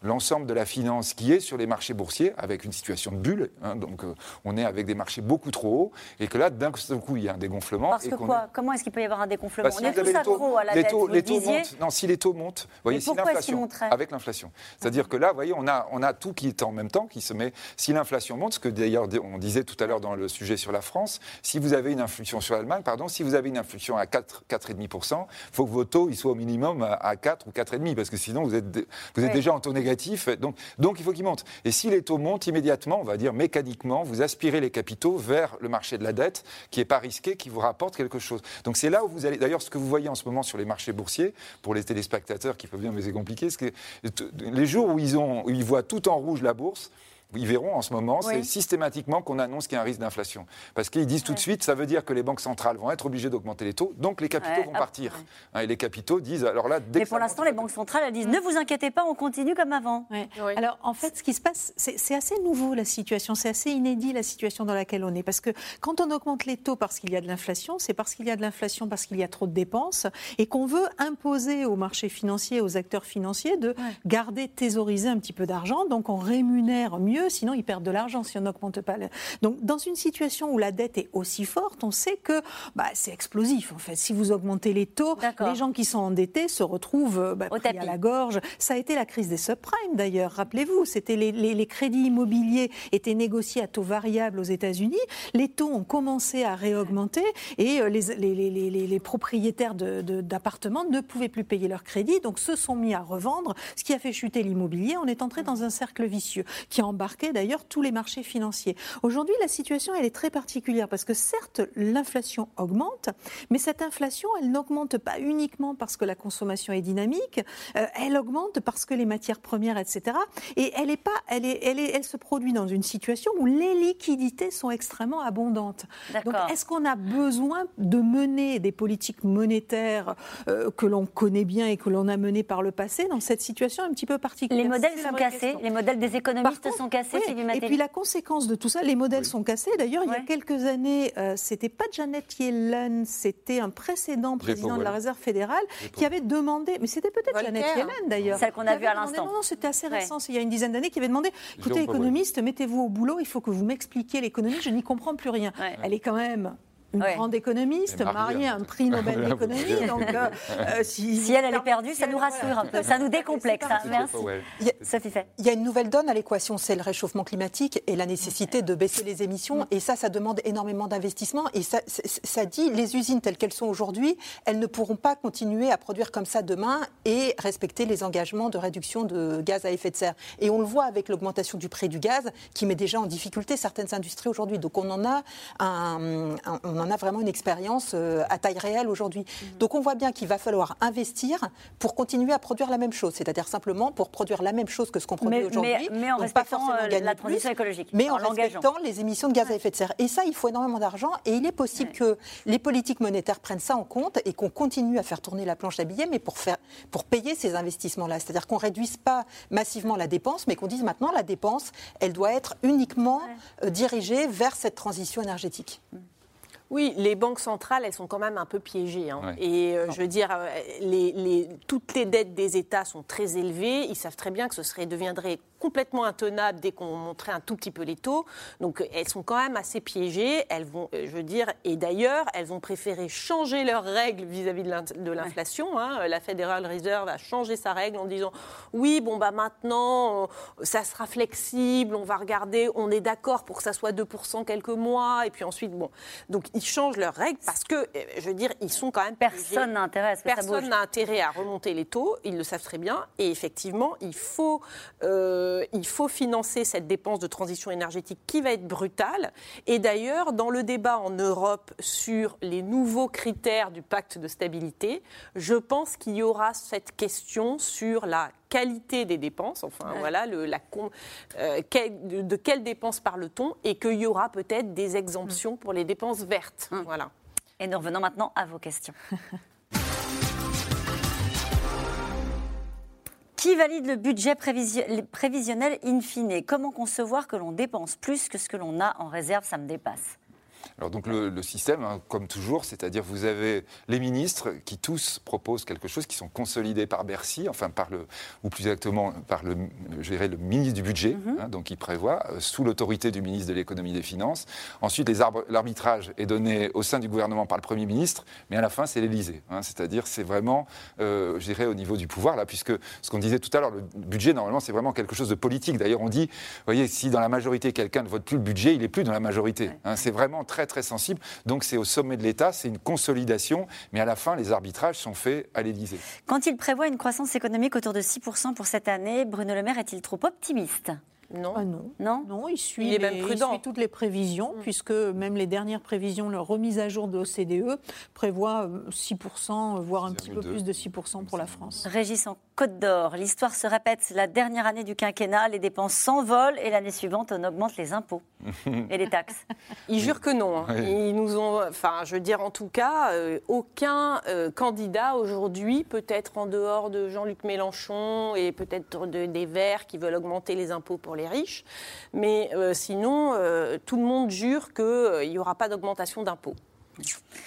[SPEAKER 2] l'ensemble de la finance qui est sur les marchés boursiers, avec une situation de bulle, hein, donc euh, on est avec des marchés beaucoup trop hauts, et que là, d'un seul coup, il y a un dégonflement.
[SPEAKER 1] Parce que quoi Comment est-ce qu'il peut y avoir un dégonflement
[SPEAKER 2] bah, On est tous accro à la les taux, les taux montent. Non, si les taux montent, voyez, si l'inflation, avec l'inflation. C'est-à-dire que là, vous voyez, on a, on a tout qui est en même temps, qui se met. Si l'inflation monte, ce que d'ailleurs on disait tout à l'heure dans le sujet sur la France, si vous avez une inflation sur l'Allemagne, pardon, si vous avez une inflation à 4, 4,5%, il faut que vos taux ils soient au minimum à 4 ou 4,5%, parce que sinon vous êtes, vous êtes déjà en taux négatif. Donc, donc il faut qu'ils montent. Et si les taux montent immédiatement, on va dire mécaniquement, vous aspirez les capitaux vers le marché de la dette, qui n'est pas risqué, qui vous rapporte quelque chose. Donc c'est là où vous allez. D'ailleurs, ce que vous voyez en ce moment sur les marchés boursiers, pour les téléspectateurs qui peuvent bien, mais c'est compliqué, c'est que les jours où ils, ont, où ils voient tout en rouge la bourse, ils verront en ce moment, c'est systématiquement qu'on annonce qu'il y a un risque d'inflation. Parce qu'ils disent tout de suite, ça veut dire que les banques centrales vont être obligées d'augmenter les taux, donc les capitaux vont partir. Hein, et les capitaux disent, alors là,
[SPEAKER 1] dès Mais pour l'instant, les banques centrales, elles disent, ne vous inquiétez pas, on continue comme avant.
[SPEAKER 5] Alors en fait, ce qui se passe, c'est assez nouveau la situation, c'est assez inédit la situation dans laquelle on est. Parce que quand on augmente les taux parce qu'il y a de l'inflation, c'est parce qu'il y a de l'inflation, parce qu'il y a trop de dépenses, et qu'on veut imposer aux marchés financiers, aux acteurs financiers, de garder, thésauriser un petit peu d'argent. Donc on rémunère mieux sinon ils perdent de l'argent si on n'augmente pas. Donc dans une situation où la dette est aussi forte, on sait que bah, c'est explosif en fait. Si vous augmentez les taux, les gens qui sont endettés se retrouvent bah, pris à la gorge. Ça a été la crise des subprimes d'ailleurs, rappelez-vous, c'était les, crédits immobiliers étaient négociés à taux variable aux États-Unis, les taux ont commencé à réaugmenter et euh, les, propriétaires d'appartements ne pouvaient plus payer leurs crédits, donc se sont mis à revendre, ce qui a fait chuter l'immobilier. On est entré dans un cercle vicieux qui embarque embarquer d'ailleurs tous les marchés financiers. Aujourd'hui, la situation, elle est très particulière parce que certes, l'inflation augmente, mais cette inflation, elle n'augmente pas uniquement parce que la consommation est dynamique, euh, elle augmente parce que les matières premières, etc. Et elle, est pas, elle, est, elle, est, elle se produit dans une situation où les liquidités sont extrêmement abondantes. Donc, est-ce qu'on a besoin de mener des politiques monétaires euh, que l'on connaît bien et que l'on a menées par le passé dans cette situation un petit peu particulière?
[SPEAKER 1] Les modèles sont cassés, les modèles des économistes sont cassés,
[SPEAKER 5] Et puis la conséquence de tout ça, les modèles sont cassés. D'ailleurs, il y a quelques années, euh, c'était pas Janet Yellen, c'était un précédent président de la Réserve fédérale qui avait demandé, mais c'était peut-être Janet Yellen d'ailleurs.
[SPEAKER 1] Celle qu'on a vue à l'instant.
[SPEAKER 5] Non, non, c'était assez récent, il y a une dizaine d'années, qui avait demandé, écoutez, économiste, mettez-vous au boulot, il faut que vous m'expliquiez l'économie, je n'y comprends plus rien. Elle est quand même une grande économiste, mariée à un prix Nobel d'économie. donc, euh,
[SPEAKER 1] euh, si, elle, elle est perdue, ça nous rassure un peu, ça nous décomplexe. Hein. Merci.
[SPEAKER 4] Il y, a, il y a une nouvelle donne à l'équation, c'est le réchauffement climatique et la nécessité de baisser les émissions. Et ça, ça demande énormément d'investissement. Et ça, ça dit, les usines telles qu'elles sont aujourd'hui, elles ne pourront pas continuer à produire comme ça demain et respecter les engagements de réduction de gaz à effet de serre. Et on le voit avec l'augmentation du prix du gaz qui met déjà en difficulté certaines industries aujourd'hui. Donc on en a un, on en a vraiment une expérience euh, à taille réelle aujourd'hui. Mhm. Donc on voit bien qu'il va falloir investir pour continuer à produire la même chose, c'est-à-dire simplement pour produire la même chose que ce qu'on produit aujourd'hui.
[SPEAKER 1] Mais, en respectant euh, la transition écologique.
[SPEAKER 4] Mais en, respectant les émissions de gaz à effet de serre. Et ça, il faut énormément d'argent et il est possible que les politiques monétaires prennent ça en compte et qu'on continue à faire tourner la planche à billets, mais pour, faire, pour payer ces investissements-là. C'est-à-dire qu'on ne réduise pas massivement la dépense, mais qu'on dise maintenant la dépense, elle doit être uniquement euh, dirigée vers cette transition énergétique. Mm.
[SPEAKER 3] Oui, les banques centrales, elles sont quand même un peu piégées. Hein. Et euh, je veux dire, euh, les, toutes les dettes des États sont très élevées. Ils savent très bien que ce serait, deviendrait complètement intenable dès qu'on montrait un tout petit peu les taux. Donc elles sont quand même assez piégées. Elles vont, euh, je veux dire, et d'ailleurs, elles vont préférer changer leurs règles vis-à-vis de l'inflation. Hein. La Federal Reserve a changé sa règle en disant oui, bon bah maintenant, ça sera flexible, on va regarder, on est d'accord pour que ça soit 2% quelques mois, et puis ensuite, bon. Donc ils changent leurs règles parce que, euh, je veux dire, ils sont quand même.
[SPEAKER 1] Personne n'a intérêt à ce que
[SPEAKER 3] Personne n'a intérêt à remonter les taux, ils le savent très bien. Et effectivement, il faut, euh, il faut financer cette dépense de transition énergétique qui va être brutale. Et d'ailleurs, dans le débat en Europe sur les nouveaux critères du pacte de stabilité, je pense qu'il y aura cette question sur la qualité des dépenses, enfin voilà, le, la, euh, de, quelles dépenses parle-t-on, et qu'il y aura peut-être des exemptions mm. pour les dépenses vertes. Mm. Voilà.
[SPEAKER 1] Et nous revenons maintenant à vos questions. Qui valide le budget prévisionnel in fine? Comment concevoir que l'on dépense plus que ce que l'on a en réserve? Ça me dépasse.
[SPEAKER 2] Alors donc le, système, hein, comme toujours, c'est-à-dire vous avez les ministres qui tous proposent quelque chose, qui sont consolidés par Bercy, enfin par le, ou plus exactement par le, je dirais, le ministre du budget, mhm. hein, donc qui prévoit euh, sous l'autorité du ministre de l'économie et des finances. Ensuite, l'arbitrage est donné au sein du gouvernement par le Premier ministre, mais à la fin c'est l'Élysée. Hein, c'est-à-dire c'est vraiment, euh, je dirais, au niveau du pouvoir là, puisque ce qu'on disait tout à l'heure, le budget normalement c'est vraiment quelque chose de politique. D'ailleurs on dit, vous voyez, si dans la majorité quelqu'un ne vote plus le budget, il n'est plus dans la majorité. c'est vraiment très très sensible. Donc c'est au sommet de l'État, c'est une consolidation, mais à la fin, les arbitrages sont faits à l'Élysée.
[SPEAKER 1] Quand il prévoit une croissance économique autour de 6% pour cette année, Bruno Le Maire est-il trop optimiste?
[SPEAKER 5] Non.
[SPEAKER 1] Ah
[SPEAKER 5] non.
[SPEAKER 1] non?
[SPEAKER 5] Non, il suit, il même prudent. toutes les prévisions, mm. puisque même les dernières prévisions, leur remise à jour de l'OCDE prévoit 6%, voire un petit peu plus de 6% pour la France.
[SPEAKER 1] Régis en Côte d'Or, l'histoire se répète. La dernière année du quinquennat, les dépenses s'envolent et l'année suivante, on augmente les impôts et les taxes.
[SPEAKER 3] Ils jurent que non. Hein. Ils nous ont, enfin, je veux dire, en tout cas, euh, aucun euh, candidat aujourd'hui, peut-être en dehors de Jean-Luc Mélenchon et peut-être des Verts qui veulent augmenter les impôts pour les riches. Mais euh, sinon, euh, tout le monde jure qu'il euh, n'y aura pas d'augmentation d'impôts.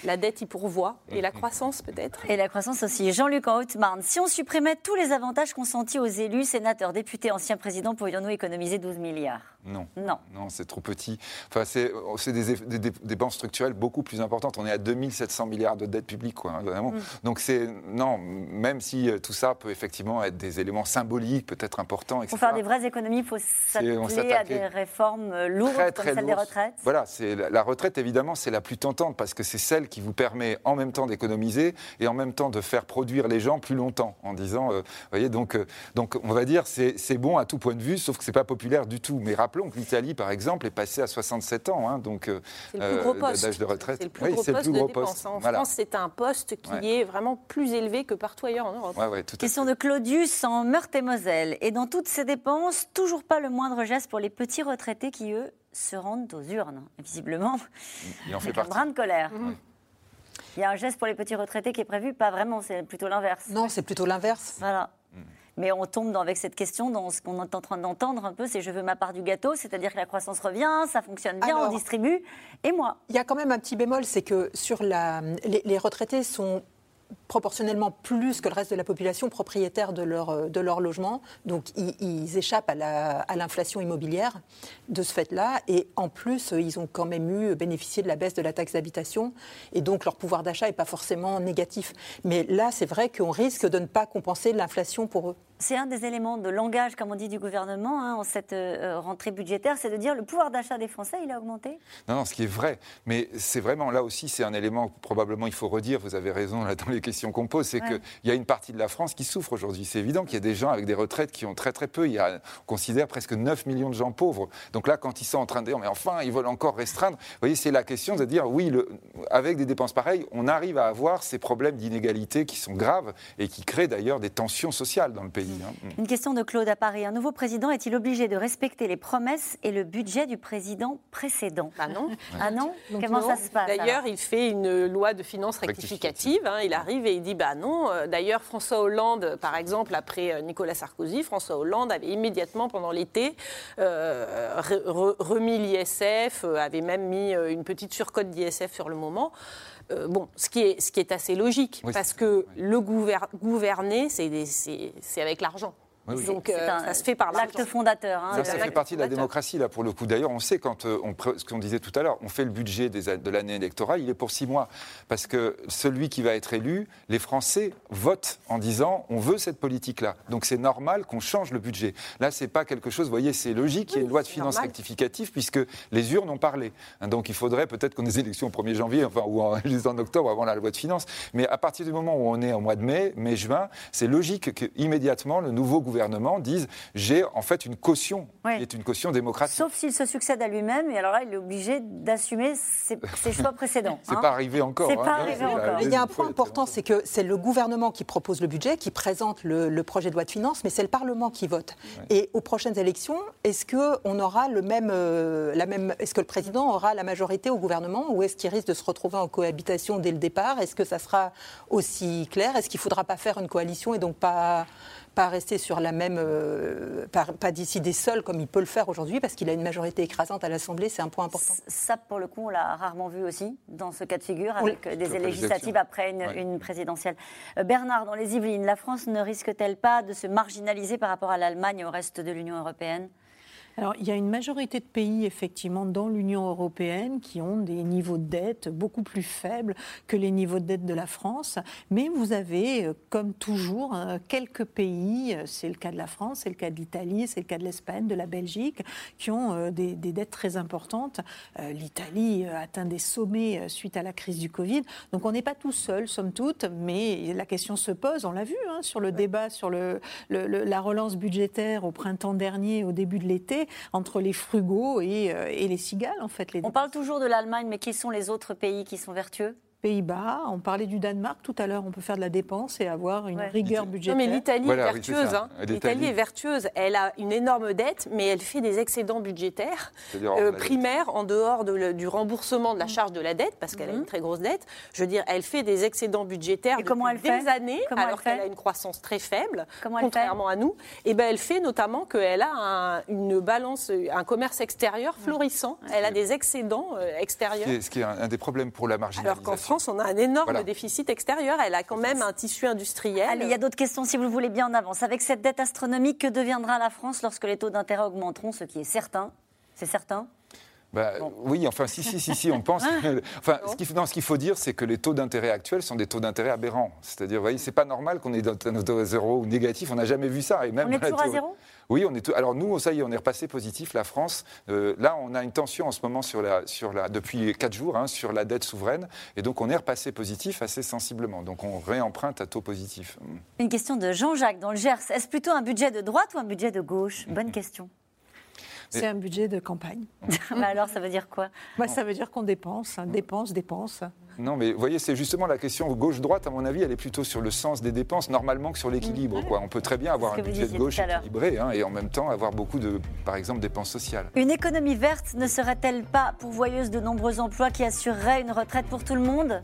[SPEAKER 3] La dette y pourvoit. Et la croissance, peut-être
[SPEAKER 1] Et la croissance aussi. Jean-Luc en Haute-Marne. Si on supprimait tous les avantages consentis aux élus, sénateurs, députés, anciens présidents, pourrions-nous économiser 12 milliards?
[SPEAKER 2] Non.
[SPEAKER 1] Non.
[SPEAKER 2] Non, c'est trop petit. Enfin, c'est des, des, dépenses structurelles beaucoup plus importantes. On est à 2700 milliards de dettes publiques, quoi, hein, vraiment. Mm. Donc, c'est. Non, même si euh, tout ça peut effectivement être des éléments symboliques, peut-être importants, etc.
[SPEAKER 1] Pour faire des vraies économies, il faut s'atteler à des réformes euh, lourdes, comme celle des retraites
[SPEAKER 2] Voilà, la, la retraite, évidemment, c'est la plus tentante parce que c'est celle qui vous permet en même temps d'économiser et en même temps de faire produire les gens plus longtemps, en disant, euh, voyez, donc, donc on va dire c'est bon à tout point de vue, sauf que c'est pas populaire du tout. Mais rappelons que l'Italie, par exemple, est passée à 67 ans, hein, donc
[SPEAKER 3] euh, d'âge
[SPEAKER 2] de retraite.
[SPEAKER 3] C'est le plus gros poste de dépense. En France, c'est un poste qui est vraiment plus élevé que partout ailleurs en Europe.
[SPEAKER 1] Question de Claudius en Meurthe-et-Moselle. Et dans toutes ces dépenses, toujours pas le moindre geste pour les petits retraités qui, eux, se rendent aux urnes. visiblement,
[SPEAKER 2] il en fait
[SPEAKER 1] un brin de colère. Il y a un geste pour les petits retraités qui est prévu, pas vraiment, c'est plutôt l'inverse.
[SPEAKER 4] Non, c'est plutôt l'inverse.
[SPEAKER 1] Voilà. Mais on tombe dans, avec cette question dans ce qu'on est en train d'entendre un peu, c'est je veux ma part du gâteau, c'est-à-dire que la croissance revient, ça fonctionne bien, on distribue, et moi
[SPEAKER 4] Il y a quand même un petit bémol, c'est que sur la, les retraités sont proportionnellement plus que le reste de la population propriétaire de leur, euh, de leur logement. Donc ils, échappent à l'inflation immobilière de ce fait-là. Et en plus, ils ont quand même eu bénéficié de la baisse de la taxe d'habitation. Et donc leur pouvoir d'achat n'est pas forcément négatif. Mais là, c'est vrai qu'on risque de ne pas compenser l'inflation pour eux
[SPEAKER 1] c'est un des éléments de langage, comme on dit, du gouvernement hein, en cette euh, rentrée budgétaire, c'est de dire le pouvoir d'achat des Français, il a augmenté?
[SPEAKER 2] Non, non, ce qui est vrai. Mais c'est vraiment là aussi, c'est un élément que probablement il faut redire, vous avez raison là, dans les questions qu'on pose, c'est qu'il y a une partie de la France qui souffre aujourd'hui. C'est évident qu'il y a des gens avec des retraites qui ont très très peu. Il y a, on considère presque 9 millions de gens pauvres. Donc là, quand ils sont en train de dire, mais enfin, ils veulent encore restreindre, vous voyez, c'est la question de dire, oui, le, avec des dépenses pareilles, on arrive à avoir ces problèmes d'inégalité qui sont graves et qui créent d'ailleurs des tensions sociales dans le pays. Hein.
[SPEAKER 1] Une question de Claude à Paris. Un nouveau président est-il obligé de respecter les promesses et le budget du président précédent
[SPEAKER 3] Ah non.
[SPEAKER 1] Ah non Comment ça se passe
[SPEAKER 3] D'ailleurs, il fait une loi de finances rectificative. Hein. il arrive et il dit bah non. D'ailleurs, François Hollande, par exemple, après euh, Nicolas Sarkozy, François Hollande avait immédiatement pendant l'été euh, remis l'ISF, euh, avait même mis une petite surcote d'ISF sur le moment. Euh, bon, ce qui, est, ce qui est assez logique, parce que le gouverner, c'est avec l'argent. Donc euh, ça se fait par
[SPEAKER 1] l'acte fondateur.
[SPEAKER 2] Hein, ça, fait partie de la démocratie là pour le coup. D'ailleurs, on sait quand euh, on, ce qu'on disait tout à l'heure, on fait le budget des, de l'année électorale, il est pour six mois, parce que celui qui va être élu, les Français votent en disant on veut cette politique-là. Donc c'est normal qu'on change le budget. Là, c'est pas quelque chose. Vous voyez, c'est logique. il y a une loi de finances rectificative puisque les urnes ont parlé. Donc il faudrait peut-être qu'on ait des élections au 1er janvier, enfin ou en, en octobre avant la loi de finances. Mais à partir du moment où on est au mois de mai, mai-juin, c'est logique qu'immédiatement le nouveau gouvernement gouvernement disent j'ai en fait une caution qui est une caution démocratique.
[SPEAKER 1] Sauf s'il se succède à lui-même, et alors là, il est obligé d'assumer ses, choix précédents.
[SPEAKER 2] c'est hein. pas arrivé encore.
[SPEAKER 1] C'est pas hein. arrivé encore.
[SPEAKER 4] Il y a un point important, c'est que c'est le gouvernement qui propose le budget, qui présente le, projet de loi de finances, mais c'est le Parlement qui vote. Et aux prochaines élections, est-ce que on aura le même, euh, la même, est-ce que le président aura la majorité au gouvernement, ou est-ce qu'il risque de se retrouver en cohabitation dès le départ? Est-ce que ça sera aussi clair? Est-ce qu'il ne faudra pas faire une coalition et donc pas pas rester sur la même, euh, pas, décider seul comme il peut le faire aujourd'hui, parce qu'il a une majorité écrasante à l'Assemblée, c'est un point important.
[SPEAKER 1] Ça, pour le coup, on l'a rarement vu aussi dans ce cas de figure, avec des législatives après une, présidentielle. Euh, Bernard, dans les Yvelines, la France ne risque-t-elle pas de se marginaliser par rapport à l'Allemagne et au reste de l'Union européenne?
[SPEAKER 5] Alors, il y a une majorité de pays, effectivement, dans l'Union européenne qui ont des niveaux de dette beaucoup plus faibles que les niveaux de dette de la France. Mais vous avez, euh, comme toujours, euh, quelques pays, euh, c'est le cas de la France, c'est le cas de l'Italie, c'est le cas de l'Espagne, de la Belgique, qui ont des, dettes très importantes. L'Italie atteint des sommets suite à la crise du Covid. Donc, on n'est pas tout seul, somme toute, mais la question se pose, on l'a vu, hein, sur le débat sur le, la relance budgétaire au printemps dernier, au début de l'été entre les frugaux euh, et, les cigales, en fait. Les
[SPEAKER 1] On parle toujours de l'Allemagne, mais qui sont les autres pays qui sont vertueux?
[SPEAKER 5] Pays-Bas, on parlait du Danemark tout à l'heure, on peut faire de la dépense et avoir une rigueur budgétaire.
[SPEAKER 3] Non, mais l'Italie est vertueuse. Hein. L'Italie est vertueuse. Elle a une énorme dette, mais elle fait des excédents budgétaires euh, primaires en dehors du remboursement de la charge de la dette, parce qu'elle a une mhm. très grosse dette. Je veux dire, elle fait des excédents budgétaires
[SPEAKER 1] et depuis
[SPEAKER 3] des années, alors qu'elle a une croissance très faible, contrairement à nous. Et ben, elle fait notamment qu'elle a une balance, un commerce extérieur florissant. Elle a des excédents euh, extérieurs.
[SPEAKER 2] Ce qui est, un, des problèmes pour la marginalisation
[SPEAKER 3] on a un énorme déficit extérieur. Elle a quand même un tissu industriel.
[SPEAKER 1] Allez, il y a d'autres questions si vous le voulez bien en avance. Avec cette dette astronomique, que deviendra la France lorsque les taux d'intérêt augmenteront, ce qui est certain C'est certain
[SPEAKER 2] bah, Oui, enfin, si, si, si, si on pense. enfin, ce qu'il faut dire, c'est que les taux d'intérêt actuels sont des taux d'intérêt aberrants. C'est-à-dire, vous voyez, c'est pas normal qu'on ait un taux à zéro ou négatif. On n'a jamais vu ça.
[SPEAKER 1] Et même on est toujours à zéro?
[SPEAKER 2] Oui, on est alors nous, ça y est, on est repassé positif. La France, euh, là, on a une tension en ce moment sur la, sur la, depuis 4 jours hein, sur la dette souveraine. Et donc, on est repassé positif assez sensiblement. Donc, on réemprunte à taux positif.
[SPEAKER 1] Une question de Jean-Jacques dans le Gers. Est-ce plutôt un budget de droite ou un budget de gauche? Bonne question.
[SPEAKER 5] C'est un budget de campagne.
[SPEAKER 1] bah alors, ça veut dire quoi?
[SPEAKER 5] Bah, Ça veut dire qu'on dépense, hein, dépense, dépense.
[SPEAKER 2] Non, mais vous voyez, c'est justement la question gauche-droite, à mon avis, elle est plutôt sur le sens des dépenses, normalement, que sur l'équilibre. Quoi. On peut très bien avoir un budget de gauche équilibré hein, et en même temps avoir beaucoup de, par exemple, dépenses sociales.
[SPEAKER 1] Une économie verte ne serait-elle pas pourvoyeuse de nombreux emplois qui assureraient une retraite pour tout le monde?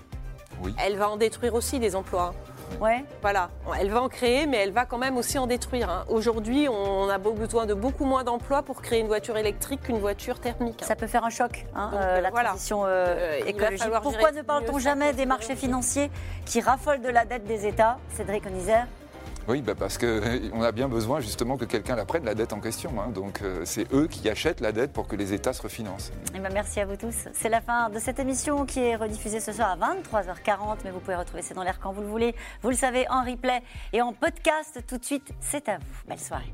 [SPEAKER 2] Oui.
[SPEAKER 3] Elle va en détruire aussi des emplois.
[SPEAKER 1] Ouais.
[SPEAKER 3] Voilà, elle va en créer, mais elle va quand même aussi en détruire. hein. Aujourd'hui, on a besoin de beaucoup moins d'emplois pour créer une voiture électrique qu'une voiture thermique. hein.
[SPEAKER 1] Ça peut faire un choc, hein,
[SPEAKER 3] Donc,
[SPEAKER 1] euh, la
[SPEAKER 3] voilà.
[SPEAKER 1] transition euh,
[SPEAKER 3] Euh,
[SPEAKER 1] écologique. Pourquoi ne parle-t-on jamais des marchés financiers qui raffolent de la dette des États Cédric Onizère
[SPEAKER 2] Oui, bah parce qu'on a bien besoin justement que quelqu'un la prenne, la dette en question. hein. Donc euh, c'est eux qui achètent la dette pour que les États se refinancent.
[SPEAKER 1] Eh ben, merci à vous tous. C'est la fin de cette émission qui est rediffusée ce soir à 23h40, mais vous pouvez retrouver C'est dans l'air quand vous le voulez. Vous le savez, en replay et en podcast tout de suite. C'est à vous. Belle soirée.